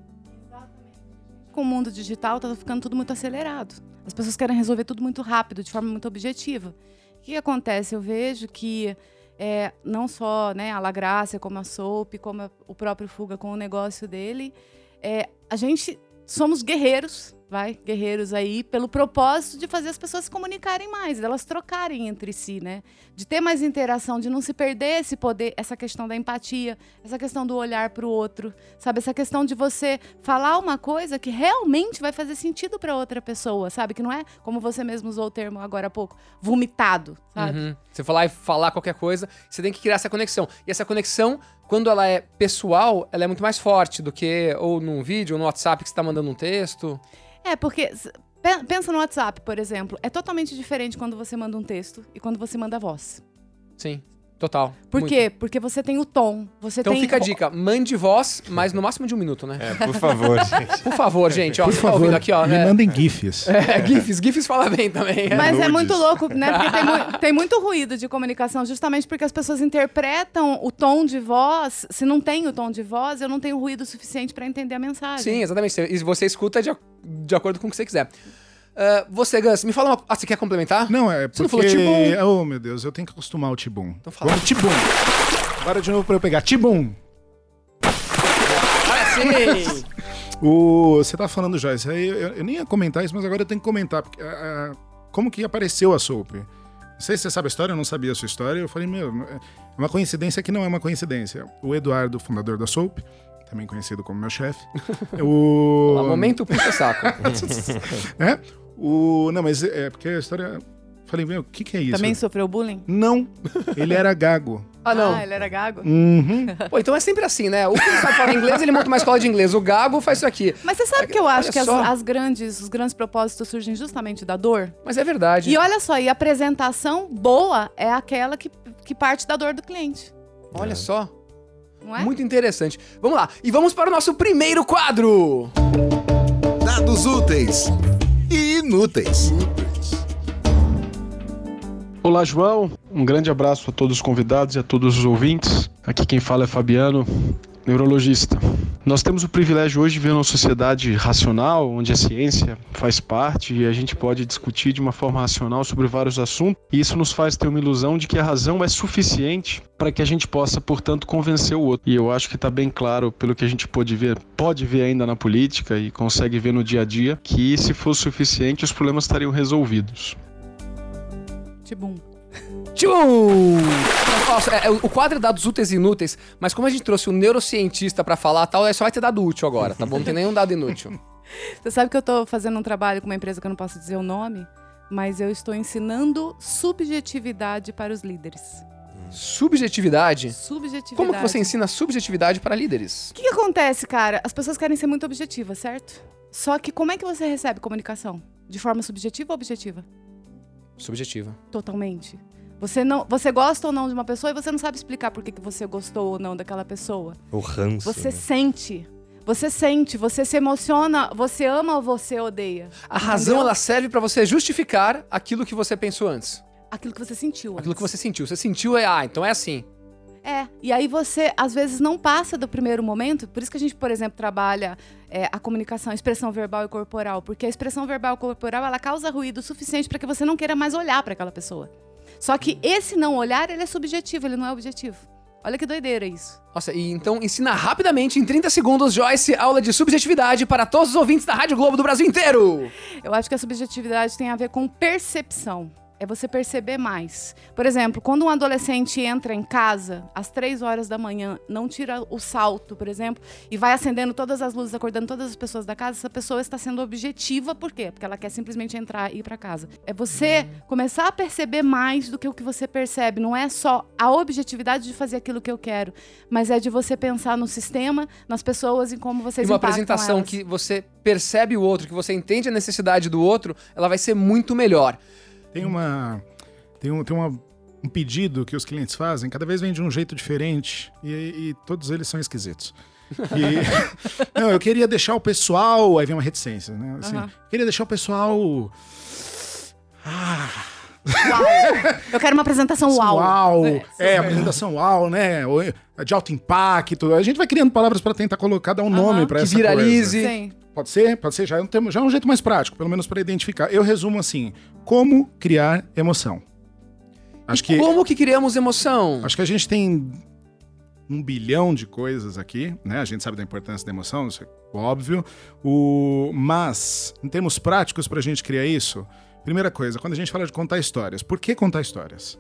Com o mundo digital, tá ficando tudo muito acelerado. As pessoas querem resolver tudo muito rápido, de forma muito objetiva. O que, que acontece? Eu vejo que é, não só né, a La Graça, como a Soap, como a- o próprio Fuga com o negócio dele, é, a gente somos guerreiros, vai, guerreiros aí, pelo propósito de fazer as pessoas se comunicarem mais, delas trocarem entre si, né? De ter mais interação, de não se perder esse poder, essa questão da empatia, essa questão do olhar para o outro, sabe? Essa questão de você falar uma coisa que realmente vai fazer sentido para outra pessoa, sabe? Que não é, como você mesmo usou o termo agora há pouco, vomitado, sabe? Uhum. Você falar e falar qualquer coisa, você tem que criar essa conexão. E essa conexão, quando ela é pessoal, ela é muito mais forte do que ou num vídeo, ou no WhatsApp que você tá mandando um texto. É, porque pensa no WhatsApp, por exemplo, é totalmente diferente quando você manda um texto e quando você manda voz. Sim, total. Por Muito. quê? Porque você tem o tom, você Então tem fica a dica, mande voz, mas no máximo de um minuto, né? É, por favor, gente. Por favor, gente, ó, Por você tá favor, ouvindo aqui, ó. me É, mandem GIFs. é, GIFs, GIFs fala bem também. Mas é nudes. muito louco, né? Porque tem, mui- tem muito ruído de comunicação, justamente porque as pessoas interpretam o tom de voz. Se não tem o tom de voz, eu não tenho ruído suficiente para entender a mensagem. Sim, exatamente. E você escuta de, ac- de acordo com o que você quiser. Ah, você, Gus, me fala uma. Ah, você quer complementar? Não, é Você não porque... falou Tibum? Oh, meu Deus, eu tenho que acostumar o Tibum. Então fala. Vamos, Tibum. Agora de novo pra eu pegar. Tibum. Ah, sim! O, você tá falando, Joyce, aí eu, eu nem ia comentar isso, mas agora eu tenho que comentar. Porque, ah, ah, como que apareceu a Soap? Não sei se você sabe a história, eu não sabia a sua história. Eu falei, meu, é uma coincidência que não é uma coincidência. O Eduardo, fundador da Soap, também conhecido como meu chefe. o... Momento puxa saco. É? O... Não, mas é porque a história... Falei, meu, o que que é isso? Também sofreu bullying? Não, ele era gago. Ah, não. Ah, ele era gago? Uhum. Pô, então é sempre assim, né? O que sabe falar inglês, ele monta uma escola de inglês. O Gago faz isso aqui. Mas você sabe que eu acho que as, as grandes, os grandes propósitos surgem justamente da dor? Mas é verdade. E olha só, e a apresentação boa é aquela que, que parte da dor do cliente, Olha só. não é? Muito interessante. Vamos lá. E vamos para o nosso primeiro quadro. Dados úteis e inúteis. Olá, João. Um grande abraço a todos os convidados e a todos os ouvintes. Aqui quem fala é Fabiano, neurologista. Nós temos o privilégio hoje de viver numa sociedade racional, onde a ciência faz parte e a gente pode discutir de uma forma racional sobre vários assuntos. E isso nos faz ter uma ilusão de que a razão é suficiente para que a gente possa, portanto, convencer o outro. E eu acho que está bem claro, pelo que a gente pode ver, pode ver ainda na política e consegue ver no dia a dia, que se fosse suficiente, os problemas estariam resolvidos. Tibum. Tchum! Nossa, é, é, o quadro é dados úteis e inúteis, mas como a gente trouxe um neurocientista pra falar tal, é só vai ter dado útil agora, tá bom? Não tem nenhum dado inútil. Você sabe que eu tô fazendo um trabalho com uma empresa que eu não posso dizer o nome, mas eu estou ensinando subjetividade para os líderes. Subjetividade. Subjetividade. Como que você ensina subjetividade para líderes? O que, que acontece, cara? As pessoas querem ser muito objetivas, certo? Só que como é que você recebe comunicação? De forma subjetiva ou objetiva? Subjetiva. Totalmente. Você não, você gosta ou não de uma pessoa e você não sabe explicar por que, que você gostou ou não daquela pessoa. O ranço. Você né? sente. Você sente, você se emociona, você ama ou você odeia. A razão Entendeu? ela serve pra você justificar aquilo que você pensou antes. Aquilo que você sentiu. Aquilo que antes. você sentiu. Você sentiu é ah, então é assim. É, e aí você, às vezes, não passa do primeiro momento. Por isso que a gente, por exemplo, trabalha é, a comunicação, a expressão verbal e corporal. Porque a expressão verbal e corporal, ela causa ruído suficiente para que você não queira mais olhar para aquela pessoa. Só que esse não olhar, ele é subjetivo, ele não é objetivo. Olha que doideira isso. Nossa, e então ensina rapidamente, em 30 segundos, Joyce, aula de subjetividade para todos os ouvintes da Rádio Globo do Brasil inteiro. Eu acho que a subjetividade tem a ver com percepção. É você perceber mais. Por exemplo, quando um adolescente entra em casa às três horas da manhã, não tira o salto, por exemplo, e vai acendendo todas as luzes, acordando todas as pessoas da casa, essa pessoa está sendo objetiva. Por quê? Porque ela quer simplesmente entrar e ir para casa. É você começar a perceber mais do que o que você percebe. Não é só a objetividade de fazer aquilo que eu quero, mas é de você pensar no sistema, nas pessoas e como E vocês uma impactam apresentação elas. que você percebe o outro, que você entende a necessidade do outro, ela vai ser muito melhor. Tem uma. Tem, um, tem uma, um pedido que os clientes fazem, cada vez vem de um jeito diferente e, e todos eles são esquisitos. E- não, eu queria deixar o pessoal. Aí vem uma reticência, né? Assim. Queria deixar o pessoal. Ah, Uau! Eu quero uma apresentação uau. uau. É, É, apresentação uau, né? Ou, De alto impacto. A gente vai criando palavras para tentar colocar, dar um nome para Que essa viralize. coisa. Sim. Pode ser, pode ser. Já é, um termo- já é um jeito mais prático, pelo menos para identificar. Eu resumo assim: como criar emoção. Acho que, Como que criamos emoção? acho que a gente tem um bilhão de coisas aqui, né? A gente sabe da importância da emoção, isso é óbvio. O... Mas, em termos práticos, pra gente criar isso, primeira coisa, quando a gente fala de contar histórias, por que contar histórias?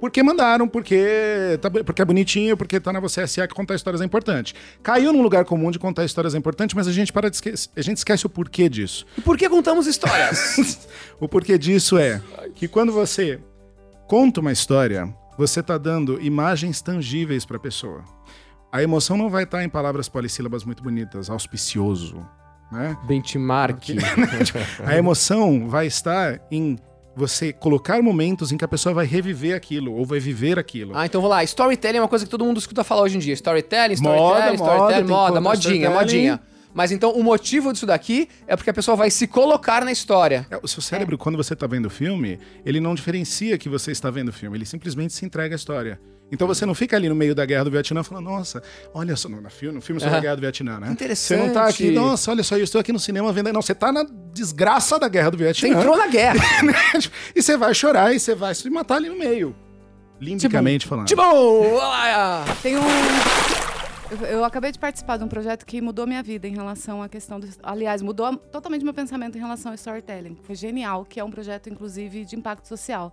Porque mandaram, porque, tá, porque é bonitinho, porque tá na você SA que contar histórias é importante. Caiu num lugar comum de contar histórias é importante, mas a gente para de esquece, a gente esquece o porquê disso. E por que contamos histórias? O porquê disso é que quando você conta uma história, você está dando imagens tangíveis para a pessoa. A emoção não vai estar em palavras polissílabas muito bonitas, auspicioso, né? Benchmark. A emoção vai estar em você colocar momentos em que a pessoa vai reviver aquilo ou vai viver aquilo. Ah, então vou lá. Storytelling é uma coisa que todo mundo escuta falar hoje em dia. Storytelling, Moda, storytelling, moda, storytelling, tem que moda, modinha, storytelling. modinha. Mas então o motivo disso daqui é porque a pessoa vai se colocar na história. É, O seu cérebro, quando você está vendo o filme, ele não diferencia que você está vendo o filme, ele simplesmente se entrega à história. Então você não fica ali no meio da guerra do Vietnã falando, nossa, olha só, no, no filme, no filme sobre a Aham. guerra do Vietnã, né? Interessante. Você não tá aqui, nossa, olha só, eu estou aqui no cinema vendo. Não, você tá na desgraça da guerra do Você Vietnã. entrou na guerra. e você vai chorar e você vai se matar ali no meio. Limbicamente falando. Tipo, olha! Tem um. Eu, eu acabei de participar de um projeto que mudou minha vida em relação à questão do. Aliás, mudou totalmente meu pensamento em relação ao storytelling. Foi genial, que é um projeto, inclusive, de impacto social.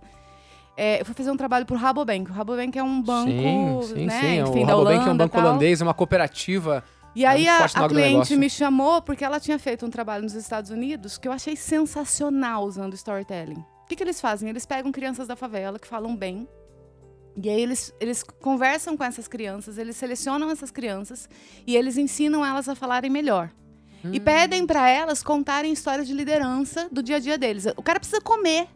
É, eu fui fazer um trabalho pro Rabobank. O Rabobank é um banco, sim, sim, né, sim. enfim, o Rabobank é um banco holandês, é uma cooperativa. E aí É muito a, a cliente me chamou porque ela tinha feito um trabalho nos Estados Unidos que eu achei sensacional usando storytelling. O que, que eles fazem? Eles pegam crianças da favela que falam bem. E aí eles, eles conversam com essas crianças, eles selecionam essas crianças e eles ensinam elas a falarem melhor. Hum. E pedem para elas contarem histórias de liderança do dia a dia deles. O cara precisa comer.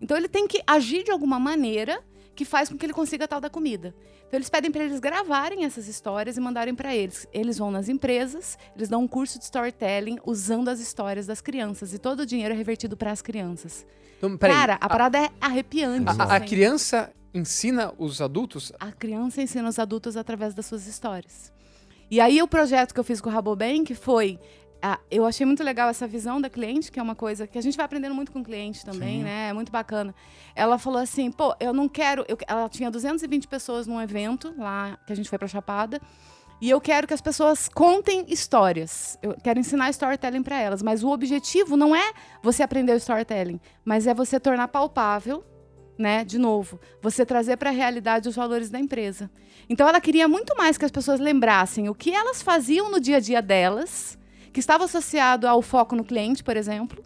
Então ele tem que agir de alguma maneira que faz com que ele consiga tal da comida. Então eles pedem para eles gravarem essas histórias e mandarem para eles. Eles vão nas empresas, eles dão um curso de storytelling usando as histórias das crianças e todo o dinheiro é revertido para as crianças. Então, Cara, a parada é arrepiante. a, a- a assim. criança ensina os adultos A criança ensina os adultos através das suas histórias. E aí o projeto que eu fiz com o Rabobank foi ah, eu achei muito legal essa visão da cliente, que é uma coisa que a gente vai aprendendo muito com o cliente também, Sim. né? É muito bacana. Ela falou assim, pô, eu não quero... eu- ela tinha 220 pessoas num evento lá, que a gente foi pra Chapada, e eu quero que as pessoas contem histórias. Eu quero ensinar storytelling para elas, mas o objetivo não é você aprender o storytelling, mas é você tornar palpável, né? De novo, você trazer para a realidade os valores da empresa. Então ela queria muito mais que as pessoas lembrassem o que elas faziam no dia a dia delas, que estava associado ao foco no cliente, por exemplo.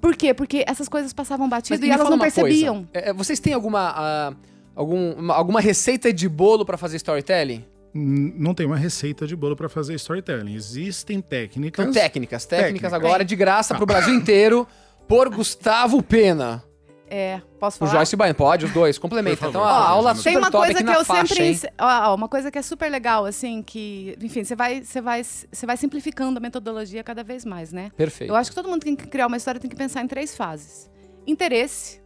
Por quê? Porque essas coisas passavam batido me e elas não percebiam. É, é, vocês têm alguma, ah, algum, uma- alguma receita de bolo pra fazer storytelling? Não tem uma receita de bolo para fazer storytelling. Existem técnicas. Então, técnicas. Técnicas Técnica. agora de graça pro Brasil inteiro, por Gustavo Pena. É, posso O falar? Joyce Baiano. Pode, os dois. Complementa. Então, a aula super Tem uma top coisa aqui que eu faixa, sempre. hein? ó, uma coisa que é super legal, assim, que. Enfim, você vai, você vai, você vai simplificando a metodologia cada vez mais, né? Perfeito. Eu acho que todo mundo que tem que criar uma história tem que pensar em três fases. Interesse.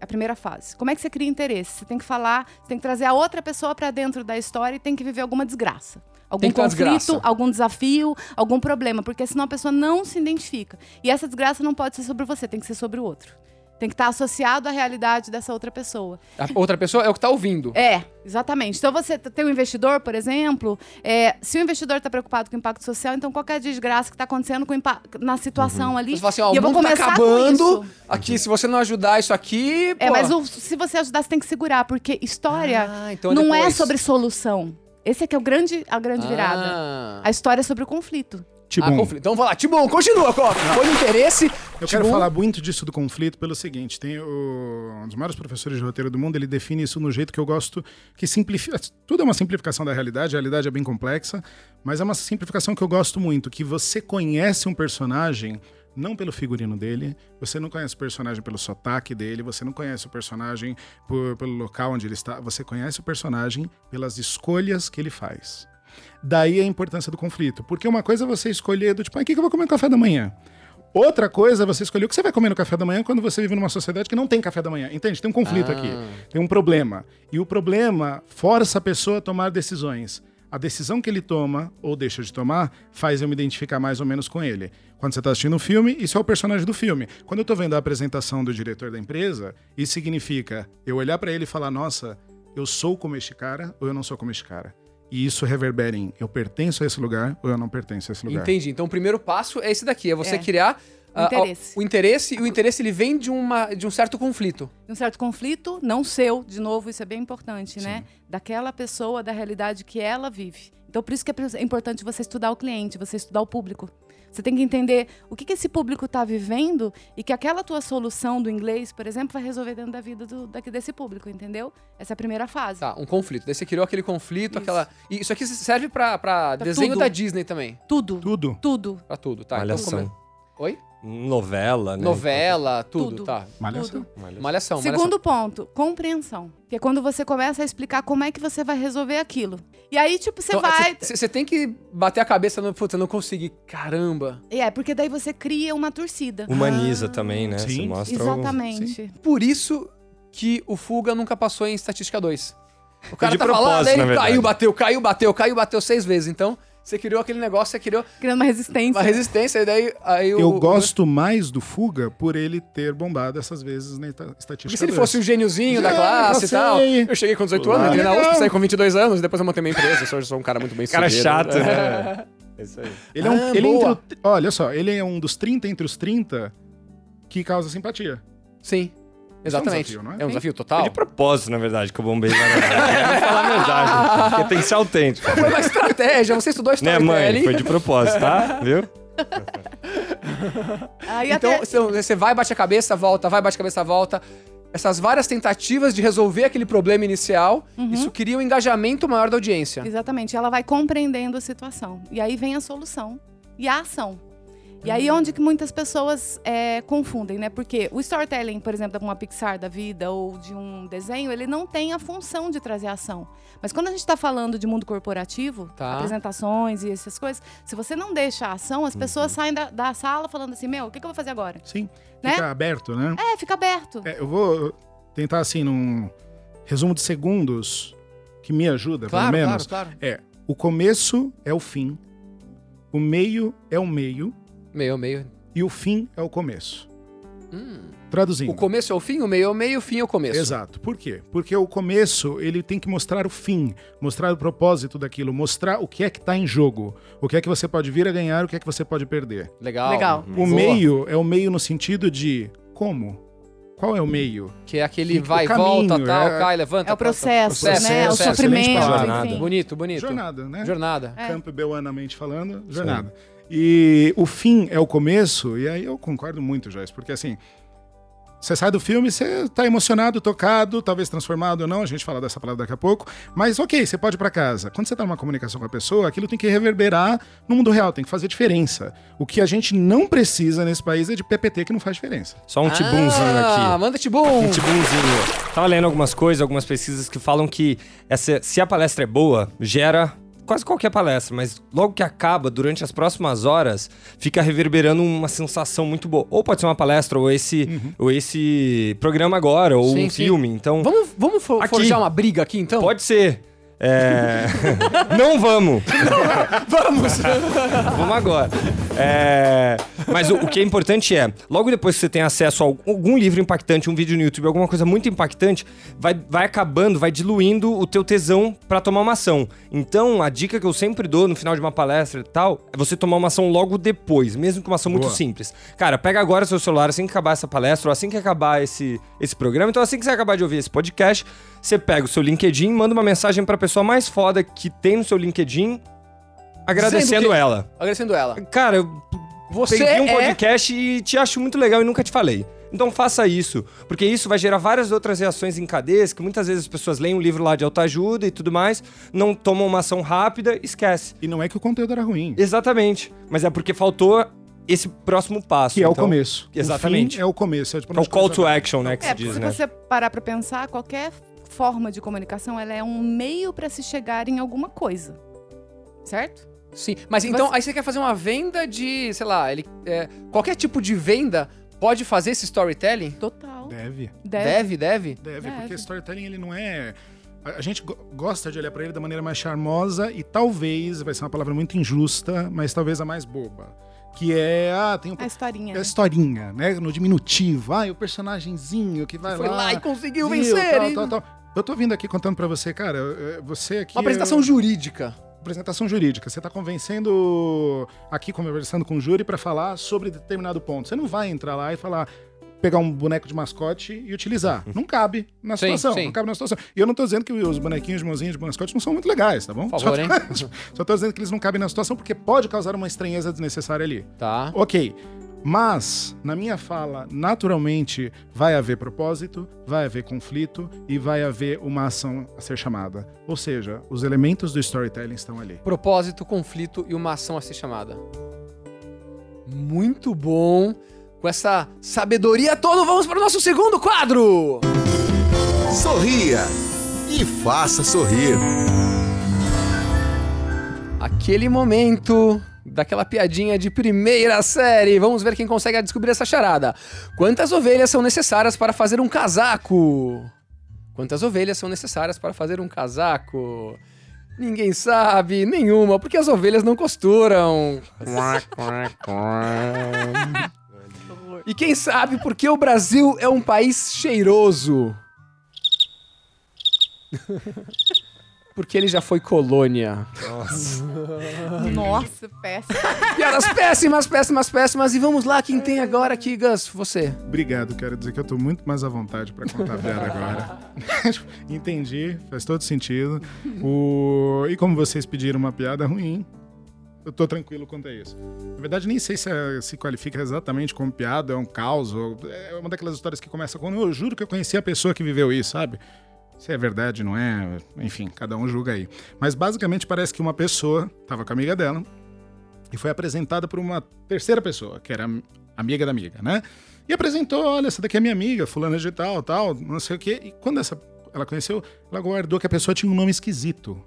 É a primeira fase. Como é que você cria interesse? Você tem que falar, você tem que trazer a outra pessoa pra dentro da história e tem que viver alguma desgraça. Algum conflito, algum desafio, algum problema, porque senão a pessoa não se identifica. E essa desgraça não pode ser sobre você, tem que ser sobre o outro. Tem que estar associado à realidade dessa outra pessoa. A outra pessoa é o que tá ouvindo. É, exatamente. Então você tem um investidor, por exemplo, é, se o investidor está preocupado com o impacto social, então qualquer desgraça que está acontecendo com na situação ali. Você fala assim, ó, e o eu vou mundo tá começar com acabando. isso. Aqui, se você não ajudar isso aqui. É, pô. mas o- se você ajudar, você tem que segurar, porque história Ah, então não é depois. sobre solução. Esse é que é o grande, a grande virada. Ah. A história é sobre o conflito. Tibum, Ah, conflito. Então, vai lá. Tibum, continua, Coca. Foi no interesse. eu quero Tibum. falar muito disso do conflito pelo seguinte: tem o, um dos maiores professores de roteiro do mundo, ele define isso no jeito que eu gosto, que simplifica. Tudo é uma simplificação da realidade, a realidade é bem complexa, mas é uma simplificação que eu gosto muito, que você conhece um personagem não pelo figurino dele, você não conhece o personagem pelo sotaque dele, você não conhece o personagem por- pelo local onde ele está, você conhece o personagem pelas escolhas que ele faz. Daí a importância do conflito. Porque uma coisa é você escolher do tipo, ah, o que que eu vou comer no café da manhã? Outra coisa é você escolher o que você vai comer no café da manhã quando você vive numa sociedade que não tem café da manhã. Entende? Tem um conflito Ah. aqui. Tem um problema. E o problema força a pessoa a tomar decisões. a decisão que ele toma ou deixa de tomar faz eu me identificar mais ou menos com ele. Quando você está assistindo um filme, isso é o personagem do filme. Quando eu estou vendo a apresentação do diretor da empresa, isso significa eu olhar para ele e falar: nossa, eu sou como este cara ou eu não sou como este cara. E isso reverbera em eu pertenço a esse lugar ou eu não pertenço a esse lugar. Entendi. Então o primeiro passo é esse daqui, é você É. criar Interesse. o o interesse, e o interesse ele vem de, uma, de um certo conflito. um certo conflito, não seu, de novo, isso é bem importante, né? Daquela pessoa, da realidade que ela vive. Então, por isso que é é importante você estudar o cliente, você estudar o público. Você tem que entender o que, que esse público está vivendo e que aquela tua solução do inglês, por exemplo, vai resolver dentro da vida do, daqui desse público, entendeu? Essa é a primeira fase. Tá, um conflito. Daí você criou aquele conflito, Isso. aquela. E isso aqui serve Pra desenho tudo. da Disney também. Tudo. Tudo. Tudo. Pra tudo, tá? Malhação. Então, come- Oi? Novela, né? Novela, tudo, Tudo. tá. Malhação. Malhação. Malhação, Segundo ponto, compreensão. Que é quando você começa a explicar como é que você vai resolver aquilo. E aí, tipo, você malhação. vai. Então, Você tem que bater a cabeça no. Puta, não consegui. Caramba. E É, porque daí você cria uma torcida. Humaniza também, né? sim. Você mostra o- Exatamente. Por isso que o Fuga nunca passou em Estatística 2. O cara de tá falando, ele caiu, bateu, caiu, bateu, caiu, bateu seis vezes. Então, você criou aquele negócio, você criou Criando uma resistência. uma resistência, e daí aí Eu o, gosto mais do Fuga por ele ter bombado essas vezes na esta- Porque estatística. se ele 2. fosse o gêniozinho da É, classe eu e tal. Eu cheguei com 18 anos, entrei na. USP, saí com 22 anos, depois eu montei minha empresa. Eu sou um cara muito bem Cara chato, né? É isso aí. Ele é um. Ah, ele é o- olha só, ele é um dos 30 entre os 30 que causa simpatia. Sim, exatamente. desafio, não é? É um desafio total. de propósito, na verdade, que eu bombei vezes. Vamos falar a verdade. Porque tem que ser autêntico. Foi uma estratégia, você estudou Né, mãe? Foi de propósito, tá? Viu? Aí Então, até... você- você vai, bate a cabeça, volta, vai, bate a cabeça, volta. Essas várias tentativas de resolver aquele problema inicial, Uhum. isso cria um engajamento maior da audiência. Exatamente, ela vai compreendendo a situação. E aí vem a solução e a ação. E aí Hum. onde que muitas pessoas é, confundem, né? Porque o storytelling, por exemplo, de uma Pixar da vida ou de um desenho, ele não tem a função de trazer ação. Mas quando a gente está falando de mundo corporativo, Tá. apresentações e essas coisas, se você não deixa a ação, as pessoas Uhum. saem da, da sala falando assim, meu, o que, que eu vou fazer agora? Sim. Né? Fica aberto, né? É, fica aberto. É, eu vou tentar, assim, num resumo de segundos que me ajuda, Claro, pelo menos. claro, claro. É, o começo é o fim, o meio é o meio Meio, meio. e o fim é o começo. Hum. Traduzindo. O começo é o fim, o meio é o meio, o fim é o começo. Exato. Por quê? Porque o começo, ele tem que mostrar o fim, mostrar o propósito daquilo, mostrar o que é que tá em jogo, o que é que você pode vir a ganhar, o que é que você pode perder. Legal. Legal. O Boa. meio é o meio no sentido de como? Qual é o meio? Que é aquele o vai e caminho, volta, tal, é- cai, levanta. É o processo, processo, né? O excelente sofrimento, enfim. Bonito, bonito. Jornada, né? Jornada. É. Campbellanamente falando, jornada. E o fim é o começo, e aí eu concordo muito, Joyce, porque assim, você sai do filme, você tá emocionado, tocado, talvez transformado ou não, a gente fala dessa palavra daqui a pouco, mas ok, você pode ir pra casa. Quando você tá numa comunicação com a pessoa, aquilo tem que reverberar no mundo real, tem que fazer diferença. O que a gente não precisa nesse país é de PPT que não faz diferença. Só um tibumzinho ah, aqui. manda tibum. Um tibumzinho. Tava lendo algumas coisas, algumas pesquisas que falam que essa, se a palestra é boa, gera quase qualquer palestra, mas logo que acaba, durante as próximas horas, fica reverberando uma sensação muito boa. Ou pode ser uma palestra, ou esse, ou esse programa agora, ou Sim, um sim. filme. Então, Vamos, vamos for- Aqui. forjar uma briga aqui, então? pode ser. É... Não vamos. Vamos! Vamos agora. É, Mas o, o que é importante é, logo depois que você tem acesso a algum livro impactante, um vídeo no YouTube, alguma coisa muito impactante, vai, vai acabando, vai diluindo o teu tesão pra tomar uma ação. Então, a dica que eu sempre dou no final de uma palestra e tal, é você tomar uma ação logo depois, mesmo que uma ação muito Boa. simples. Cara, pega agora seu celular assim que acabar essa palestra, ou assim que acabar esse, esse programa. Então, assim que você acabar de ouvir esse podcast, você pega o seu LinkedIn, manda uma mensagem pra pessoa mais foda que tem no seu LinkedIn, agradecendo que- ela. Agradecendo ela. Cara, eu Você peguei um é... podcast e te acho muito legal e nunca te falei. Então faça isso, porque isso vai gerar várias outras reações em cadeias, que muitas vezes as pessoas leem um livro lá de autoajuda e tudo mais, não tomam uma ação rápida, esquece. E não é que o conteúdo era ruim, Exatamente. Mas é porque faltou esse próximo passo. que é o Então, começo. exatamente. O fim é o começo. É, tipo, É o call to action, né, que É, se diz, se né? você parar pra pensar, qualquer forma de comunicação, ela é um meio pra se chegar em alguma coisa. Certo? Sim, mas então, você- aí você quer fazer uma venda de, sei lá, ele, é, qualquer tipo de venda pode fazer esse storytelling? Total. Deve. Deve. Deve, deve. Deve, porque storytelling ele não é A gente go- gosta de olhar pra ele da maneira mais charmosa e talvez, vai ser uma palavra muito injusta, mas talvez a mais boba. Que é, ah, tem um A historinha. é a né? historinha, né? No diminutivo. Ah, e o personagemzinho que vai Foi lá. lá e conseguiu viu, vencer. tal, tal, tal. Eu tô vindo aqui contando pra você, cara, você aqui... Uma apresentação é- jurídica. Apresentação jurídica. Você tá convencendo, aqui conversando com o júri pra falar sobre determinado ponto. Você não vai entrar lá e falar... Pegar um boneco de mascote e utilizar. Não cabe na Sim, situação. sim. Não cabe na situação. E eu não tô dizendo que os bonequinhos de mãozinha de mascote não são muito legais, tá bom? Por favor, só, hein? só tô dizendo que eles não cabem na situação porque pode causar uma estranheza desnecessária ali. Tá. Ok. Mas, na minha fala, naturalmente vai haver propósito, vai haver conflito e vai haver uma ação a ser chamada. Ou seja, os elementos do storytelling estão ali. Propósito, conflito e uma ação a ser chamada. Muito bom. Com essa sabedoria toda, vamos para o nosso segundo quadro. Sorria e faça sorrir. Aquele momento daquela piadinha de primeira série. Vamos ver quem consegue descobrir essa charada. Quantas ovelhas são necessárias para fazer um casaco? Quantas ovelhas são necessárias para fazer um casaco? Ninguém sabe, nenhuma, porque as ovelhas não costuram. E quem sabe por que o Brasil é um país cheiroso? Porque ele já foi colônia. Nossa, péssimo. Piadas péssimas, péssimas, péssimas. E vamos lá, quem tem agora aqui, Gus? Você. Obrigado, quero dizer que eu tô muito mais à vontade pra contar a piada agora. Entendi, faz todo sentido. O... E como vocês pediram uma piada ruim, eu tô tranquilo quanto a isso. Na verdade, nem sei se é- se qualifica exatamente como piada, é um caos, ou é uma daquelas histórias que começa com eu juro que eu conheci a pessoa que viveu isso, sabe? Se é verdade, não é, enfim, cada um julga aí. Mas basicamente parece que uma pessoa tava com a amiga dela e foi apresentada por uma terceira pessoa, que era amiga da amiga, né? E apresentou, olha, essa daqui é minha amiga, fulana de tal, tal, não sei o quê. E quando essa ela conheceu, ela guardou que a pessoa tinha um nome esquisito.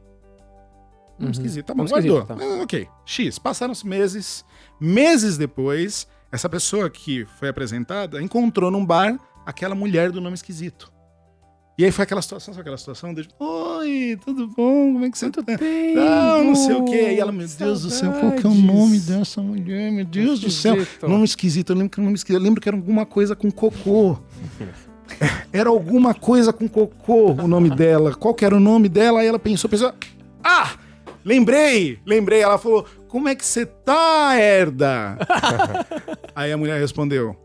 Nome esquisito, tá bom, guardou. tá. Ah, ok, X. Passaram-se meses. Meses depois, essa pessoa que foi apresentada encontrou num bar aquela mulher do nome esquisito. E aí foi aquela situação, sabe aquela situação de Oi, tudo bom? Como é que você tá? Ah, não sei o quê. Aí ela, meu Deus do céu, qual que é o nome dessa mulher? Meu Deus do céu. Nome esquisito, eu lembro que era um nome esquisito. Eu lembro que era alguma coisa com cocô. Era alguma coisa com cocô o nome dela. Qual que era o nome dela? Aí ela pensou, pensou. Ah! Lembrei! Lembrei. Ela falou: Como é que você tá, Herda? Aí a mulher respondeu: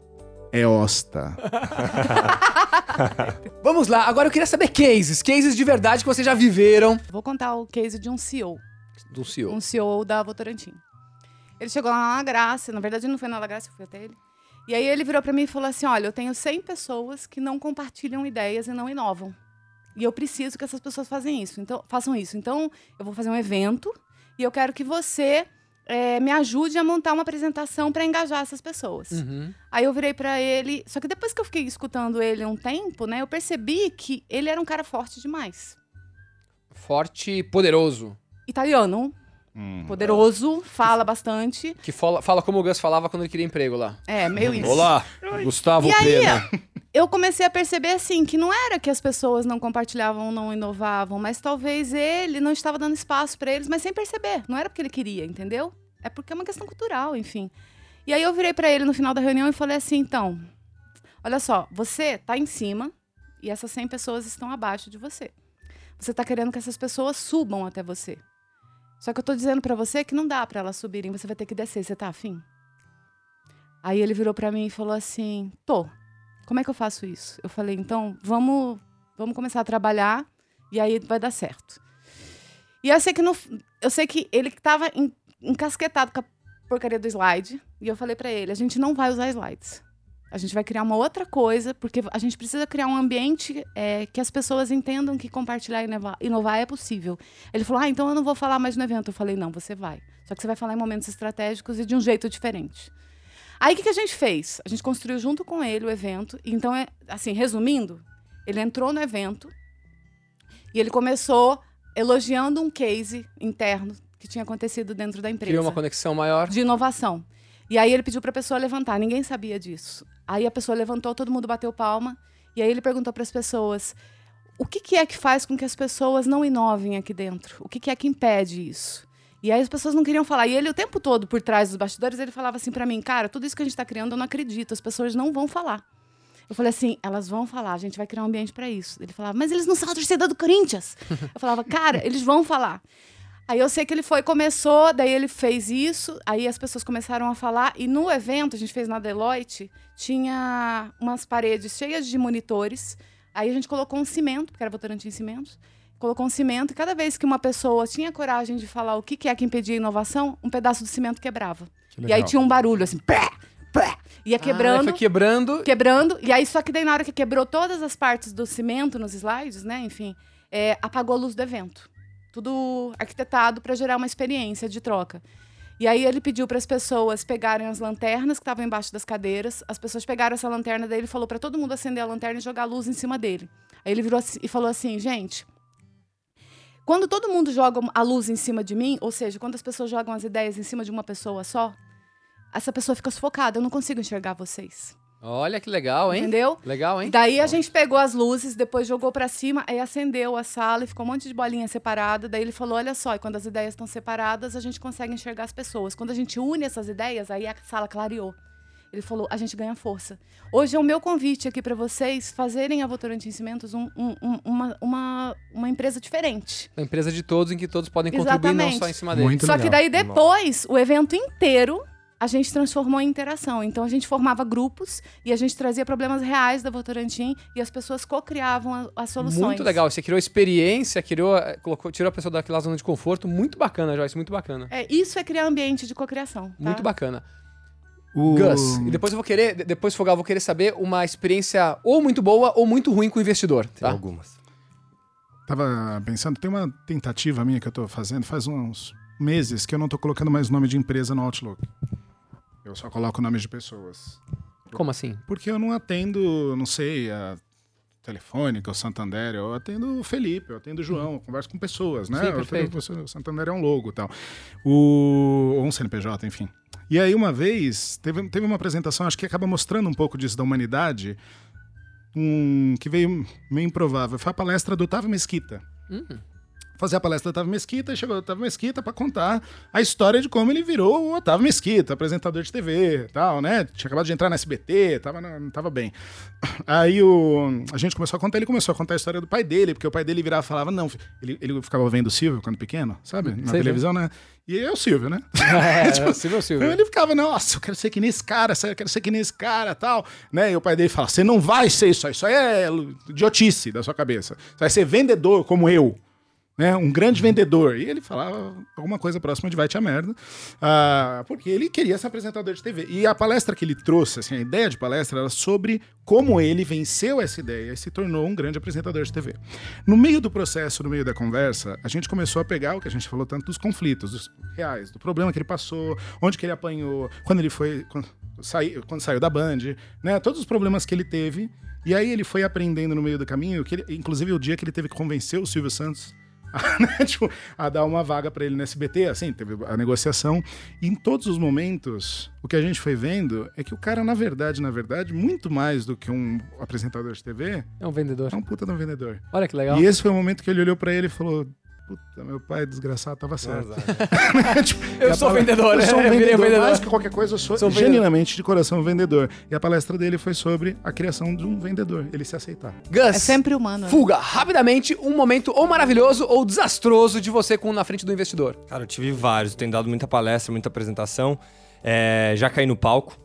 É Osta. Vamos lá, agora eu queria saber cases. Cases de verdade que vocês já viveram. Vou contar o case de um CEO. Do CEO. um CEO da Votorantim. Ele chegou lá na Graça, na verdade não foi na La Graça, eu fui até ele. E aí ele virou para mim e falou assim: "Olha, eu tenho 100 pessoas que não compartilham ideias e não inovam. E eu preciso que essas pessoas façam isso. Então, façam isso. Então, eu vou fazer um evento e eu quero que você eh, me ajude a montar uma apresentação para engajar essas pessoas. Uhum. Aí eu virei pra ele, só que depois que eu fiquei escutando ele um tempo, né, eu percebi que ele era um cara forte demais. Forte e poderoso. Italiano, poderoso, fala bastante. Que fala, fala como o Gus falava quando ele queria emprego lá. É, meio isso. Olá, Gustavo E aí, Pena. eu comecei a perceber assim que não era que as pessoas não compartilhavam, não inovavam, mas talvez ele não estava dando espaço para eles, mas sem perceber. Não era porque ele queria, entendeu? É porque é uma questão cultural, enfim. E aí eu virei para ele no final da reunião e falei assim, então, olha só, você tá em cima e essas 100 pessoas estão abaixo de você. Você tá querendo que essas pessoas subam até você. Só que eu tô dizendo para você que não dá para elas subirem, você vai ter que descer, você tá afim? Aí ele virou para mim e falou assim: "Tô. Como é que eu faço isso?" Eu falei: "Então, vamos, vamos começar a trabalhar e aí vai dar certo." E eu sei que no, eu sei que ele estava en- encasquetado com a porcaria do slide, e eu falei para ele: "A gente não vai usar slides. A gente vai criar uma outra coisa, porque a gente precisa criar um ambiente é, que as pessoas entendam que compartilhar e inovar, inovar é possível. Ele falou: Ah, então eu não vou falar mais no evento. Eu falei: Não, você vai. Só que você vai falar em momentos estratégicos e de um jeito diferente. Aí o que, que a gente fez? A gente construiu junto com ele o evento. Então, é, assim, resumindo, ele entrou no evento e ele começou elogiando um case interno que tinha acontecido dentro da empresa Criou uma conexão maior. de inovação. E aí ele pediu para a pessoa levantar, ninguém sabia disso. Aí a pessoa levantou, todo mundo bateu palma, e aí ele perguntou para as pessoas: o que, que é que faz com que as pessoas não inovem aqui dentro? O que, que é que impede isso? E aí as pessoas não queriam falar. E ele, o tempo todo, por trás dos bastidores, ele falava assim para mim, cara, tudo isso que a gente está criando, eu não acredito, as pessoas não vão falar. Eu falei assim, elas vão falar, a gente vai criar um ambiente para isso. Ele falava, mas eles não são a torcida do Corinthians. Eu falava, cara, eles vão falar. Aí eu sei que ele foi, começou, daí ele fez isso, aí as pessoas começaram a falar, e no evento, a gente fez na Deloitte, tinha umas paredes cheias de monitores, aí a gente colocou um cimento, porque era Votorantim em cimentos, colocou um cimento, e cada vez que uma pessoa tinha coragem de falar o que, que é que impedia a inovação, um pedaço do cimento quebrava. E aí tinha um barulho assim, pé, pé, ia Ah, quebrando foi quebrando. quebrando. E aí, só que daí, na hora que quebrou todas as partes do cimento nos slides, né? Enfim, é, apagou a luz do evento. Tudo arquitetado para gerar uma experiência de troca. E aí ele pediu para as pessoas pegarem as lanternas que estavam embaixo das cadeiras. As pessoas pegaram essa lanterna dele e falou para todo mundo acender a lanterna e jogar a luz em cima dele. Aí ele virou assim- e falou assim, gente. Quando todo mundo joga a luz em cima de mim, ou seja, quando as pessoas jogam as ideias em cima de uma pessoa só, essa pessoa fica sufocada. Eu não consigo enxergar vocês. Olha que legal, hein? Entendeu? Legal, hein? Daí a gente pegou as luzes, depois jogou pra cima, aí acendeu a sala e ficou um monte de bolinha separada. Daí ele falou: olha só, e quando as ideias estão separadas, a gente consegue enxergar as pessoas. Quando a gente une essas ideias, aí a sala clareou. Ele falou: a gente ganha força. Hoje é o meu convite aqui pra vocês fazerem a Votorantim Cimentos um- um- um- uma, uma, uma empresa diferente. Uma empresa de todos em que todos podem contribuir, não Exatamente. só em cima dele. Muito Só legal. que daí depois, o evento inteiro, a gente transformou em interação. Então a gente formava grupos e a gente trazia problemas reais da Votorantim e as pessoas co-criavam a- as soluções. Muito legal. Você criou experiência, criou, eh, colocou, tirou a pessoa daquela zona de conforto. Muito bacana, Joyce. Muito bacana. É, isso é criar ambiente de cocriação. Tá? Muito bacana. O... Gus, e depois eu vou querer, de- depois Fogal, eu vou querer saber uma experiência ou muito boa ou muito ruim com o investidor, Tem tá? algumas. Tava pensando, tem uma tentativa minha que eu tô fazendo faz uns meses que eu não tô colocando mais nome de empresa no Outlook. Eu só coloco nomes de pessoas. Como assim? Porque eu não atendo, não sei, a Telefônica, o Santander, eu atendo o Felipe, eu atendo o João, eu converso com pessoas, né? Sim, Eu atendo o Santander é um logo e tal. O, ou um CNPJ, enfim. E aí, uma vez, teve, teve uma apresentação, acho que acaba mostrando um pouco disso da humanidade, um, que veio meio improvável. Foi a palestra do Otávio Mesquita. Hum. Fazer a palestra do Otávio Mesquita, e chegou o Otávio Mesquita para contar a história de como ele virou o Otávio Mesquita, apresentador de TV tal, né? Tinha acabado de entrar na SBT, tava, não tava bem. Aí o, a gente começou a contar, ele começou a contar a história do pai dele, porque o pai dele virava e falava, não, ele, ele ficava vendo o Silvio quando pequeno, sabe? Na Sei, televisão, né? E é o Silvio, né? É, Tipo, Silvio Silvio. Ele ficava, nossa, eu quero ser que nem esse cara, eu quero ser que nem esse cara tal. Né? E o pai dele fala: você não vai ser isso aí, isso aí é idiotice da sua cabeça. Você vai ser vendedor como eu. Né? Um grande vendedor. E ele falava alguma coisa próxima de vai te a merda. ah, porque ele queria ser apresentador de TV. E a palestra que ele trouxe, assim, a ideia de palestra era sobre como ele venceu essa ideia e se tornou um grande apresentador de TV. No meio do processo, no meio da conversa, a gente começou a pegar o que a gente falou tanto dos conflitos dos reais, do problema que ele passou, onde que ele apanhou, quando ele foi quando saiu, quando saiu da Band, né? Todos os problemas que ele teve. E aí ele foi aprendendo no meio do caminho, que ele- inclusive o dia que ele teve que convencer o Silvio Santos a, né, tipo, a dar uma vaga pra ele no SBT, assim, teve a negociação. E em todos os momentos, o que a gente foi vendo é que o cara, na verdade, na verdade, muito mais do que um apresentador de TV, É um vendedor. é um puta de um vendedor. Olha que legal. E esse foi o momento que ele olhou pra ele e falou: Puta, meu pai desgraçado tava certo. Tipo, Eu sou vendedor, Eu sou um né? Eu virei vendedor, vendedor. mais que qualquer coisa, eu sou, Sou vendedor. genuinamente de coração vendedor. E a palestra dele foi sobre a criação de um vendedor, ele se aceitar. Gus, É sempre humano. né? fuga rapidamente um momento ou maravilhoso ou desastroso de você com na frente do investidor. Cara, eu tive vários. Tenho dado muita palestra, muita apresentação. É, já caí no palco.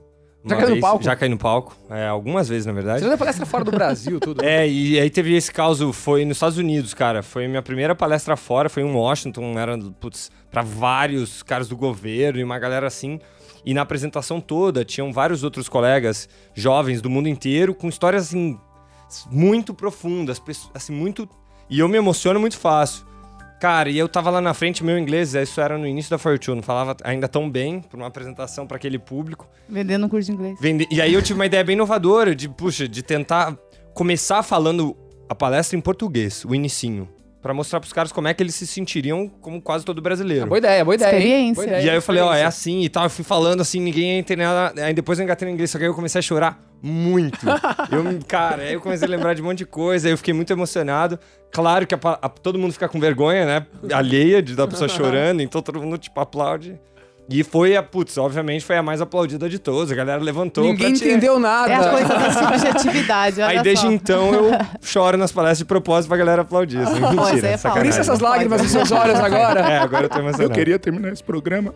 Já caiu no palco? Já caí no palco. É, algumas vezes, na verdade. Você já palestra fora do Brasil, tudo. É, e aí teve esse caso, foi nos Estados Unidos, cara. Foi minha primeira palestra fora, foi em Washington, era, putz, pra vários caras do governo e uma galera assim. E na apresentação toda, tinham vários outros colegas jovens do mundo inteiro com histórias, assim, muito profundas, assim, muito... E eu me emociono muito fácil. Cara, e eu tava lá na frente, meu inglês, isso era no início da Fortune, não falava ainda tão bem pra uma apresentação pra aquele público. Vendendo um curso de inglês. Vende- E aí eu tive uma ideia bem inovadora de, puxa, de tentar começar falando a palestra em português, o inicinho. Pra mostrar pros caras como é que eles se sentiriam como quase todo brasileiro. Boa ideia, boa ideia. Experiência. Boa ideia, E aí eu falei, ó, é assim e tal. Eu fui falando assim, ninguém ia entender nada. Aí depois eu engatei no inglês, só que aí eu comecei a chorar muito. eu, me- cara, aí eu comecei a lembrar de um monte de coisa, aí eu fiquei muito emocionado. Claro que a a- todo mundo fica com vergonha, né? Alheia de da pessoa chorando, então todo mundo, tipo, aplaude. E foi a, putz, obviamente foi a mais aplaudida de todas. A galera levantou. Ninguém entendeu nada. É a coisa da subjetividade, olha Aí desde só. então eu choro nas palestras de propósito pra galera aplaudir. Assim. Mentira, é. Por isso essas lágrimas nos seus olhos agora. É, agora eu tô emocionado. Eu queria terminar esse programa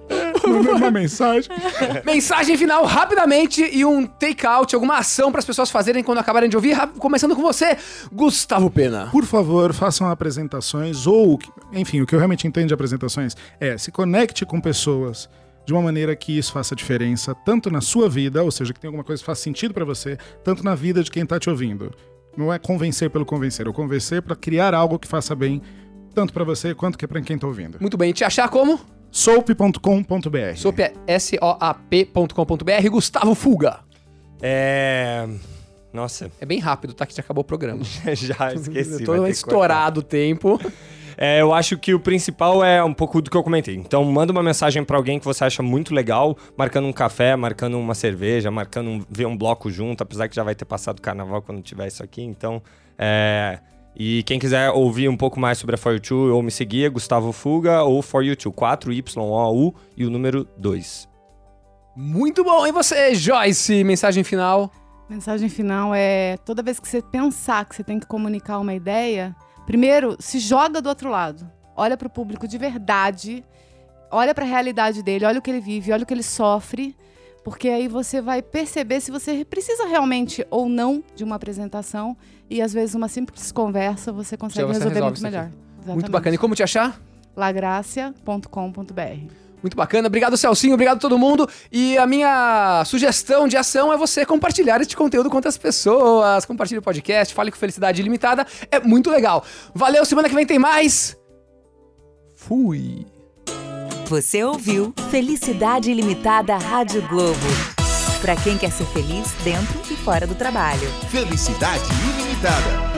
mandando uma mensagem. Mensagem final rapidamente e um take-out, alguma ação para as pessoas fazerem quando acabarem de ouvir. Começando com você, Gustavo Pena. Por favor, façam apresentações ou, enfim, o que eu realmente entendo de apresentações é se conecte com pessoas de uma maneira que isso faça diferença tanto na sua vida, ou seja, que tem alguma coisa que faça sentido pra você, tanto na vida de quem tá te ouvindo. Não é convencer pelo convencer, é convencer pra criar algo que faça bem tanto pra você quanto que para quem tá ouvindo. Muito bem, te achar como? Soap.com.br. Soap é S-O-A-P.com.br. Gustavo Fuga. É. Nossa, É bem rápido, tá? Que já acabou o programa. já esqueci. Que estourado o tempo. É, eu acho que o principal é um pouco do que eu comentei. Então, manda uma mensagem pra alguém que você acha muito legal, marcando um café, marcando uma cerveja, marcando um, ver um bloco junto, apesar que já vai ter passado o carnaval quando tiver isso aqui. Então, é. E quem quiser ouvir um pouco mais sobre a For You Two ou me seguir, é Gustavo Fuga ou For You Two, 4YOU e o número 2. Muito bom. E você, Joyce? Mensagem final. Mensagem final é: toda vez que você pensar que você tem que comunicar uma ideia, primeiro se joga do outro lado. Olha para o público de verdade, olha para a realidade dele, olha o que ele vive, olha o que ele sofre, porque aí você vai perceber se você precisa realmente ou não de uma apresentação e às vezes uma simples conversa você consegue você resolver resolve muito melhor. Muito bacana. E como te achar? lagracia.com.br. Muito bacana. Obrigado, Celcinho. Obrigado a todo mundo. E a minha sugestão de ação é você compartilhar este conteúdo com outras pessoas. Compartilhe o podcast, fale com Felicidade Ilimitada. É muito legal. Valeu, semana que vem tem mais. Fui. Você ouviu Felicidade Ilimitada Rádio Globo. Para quem quer ser feliz dentro e fora do trabalho. Felicidade ilimitada.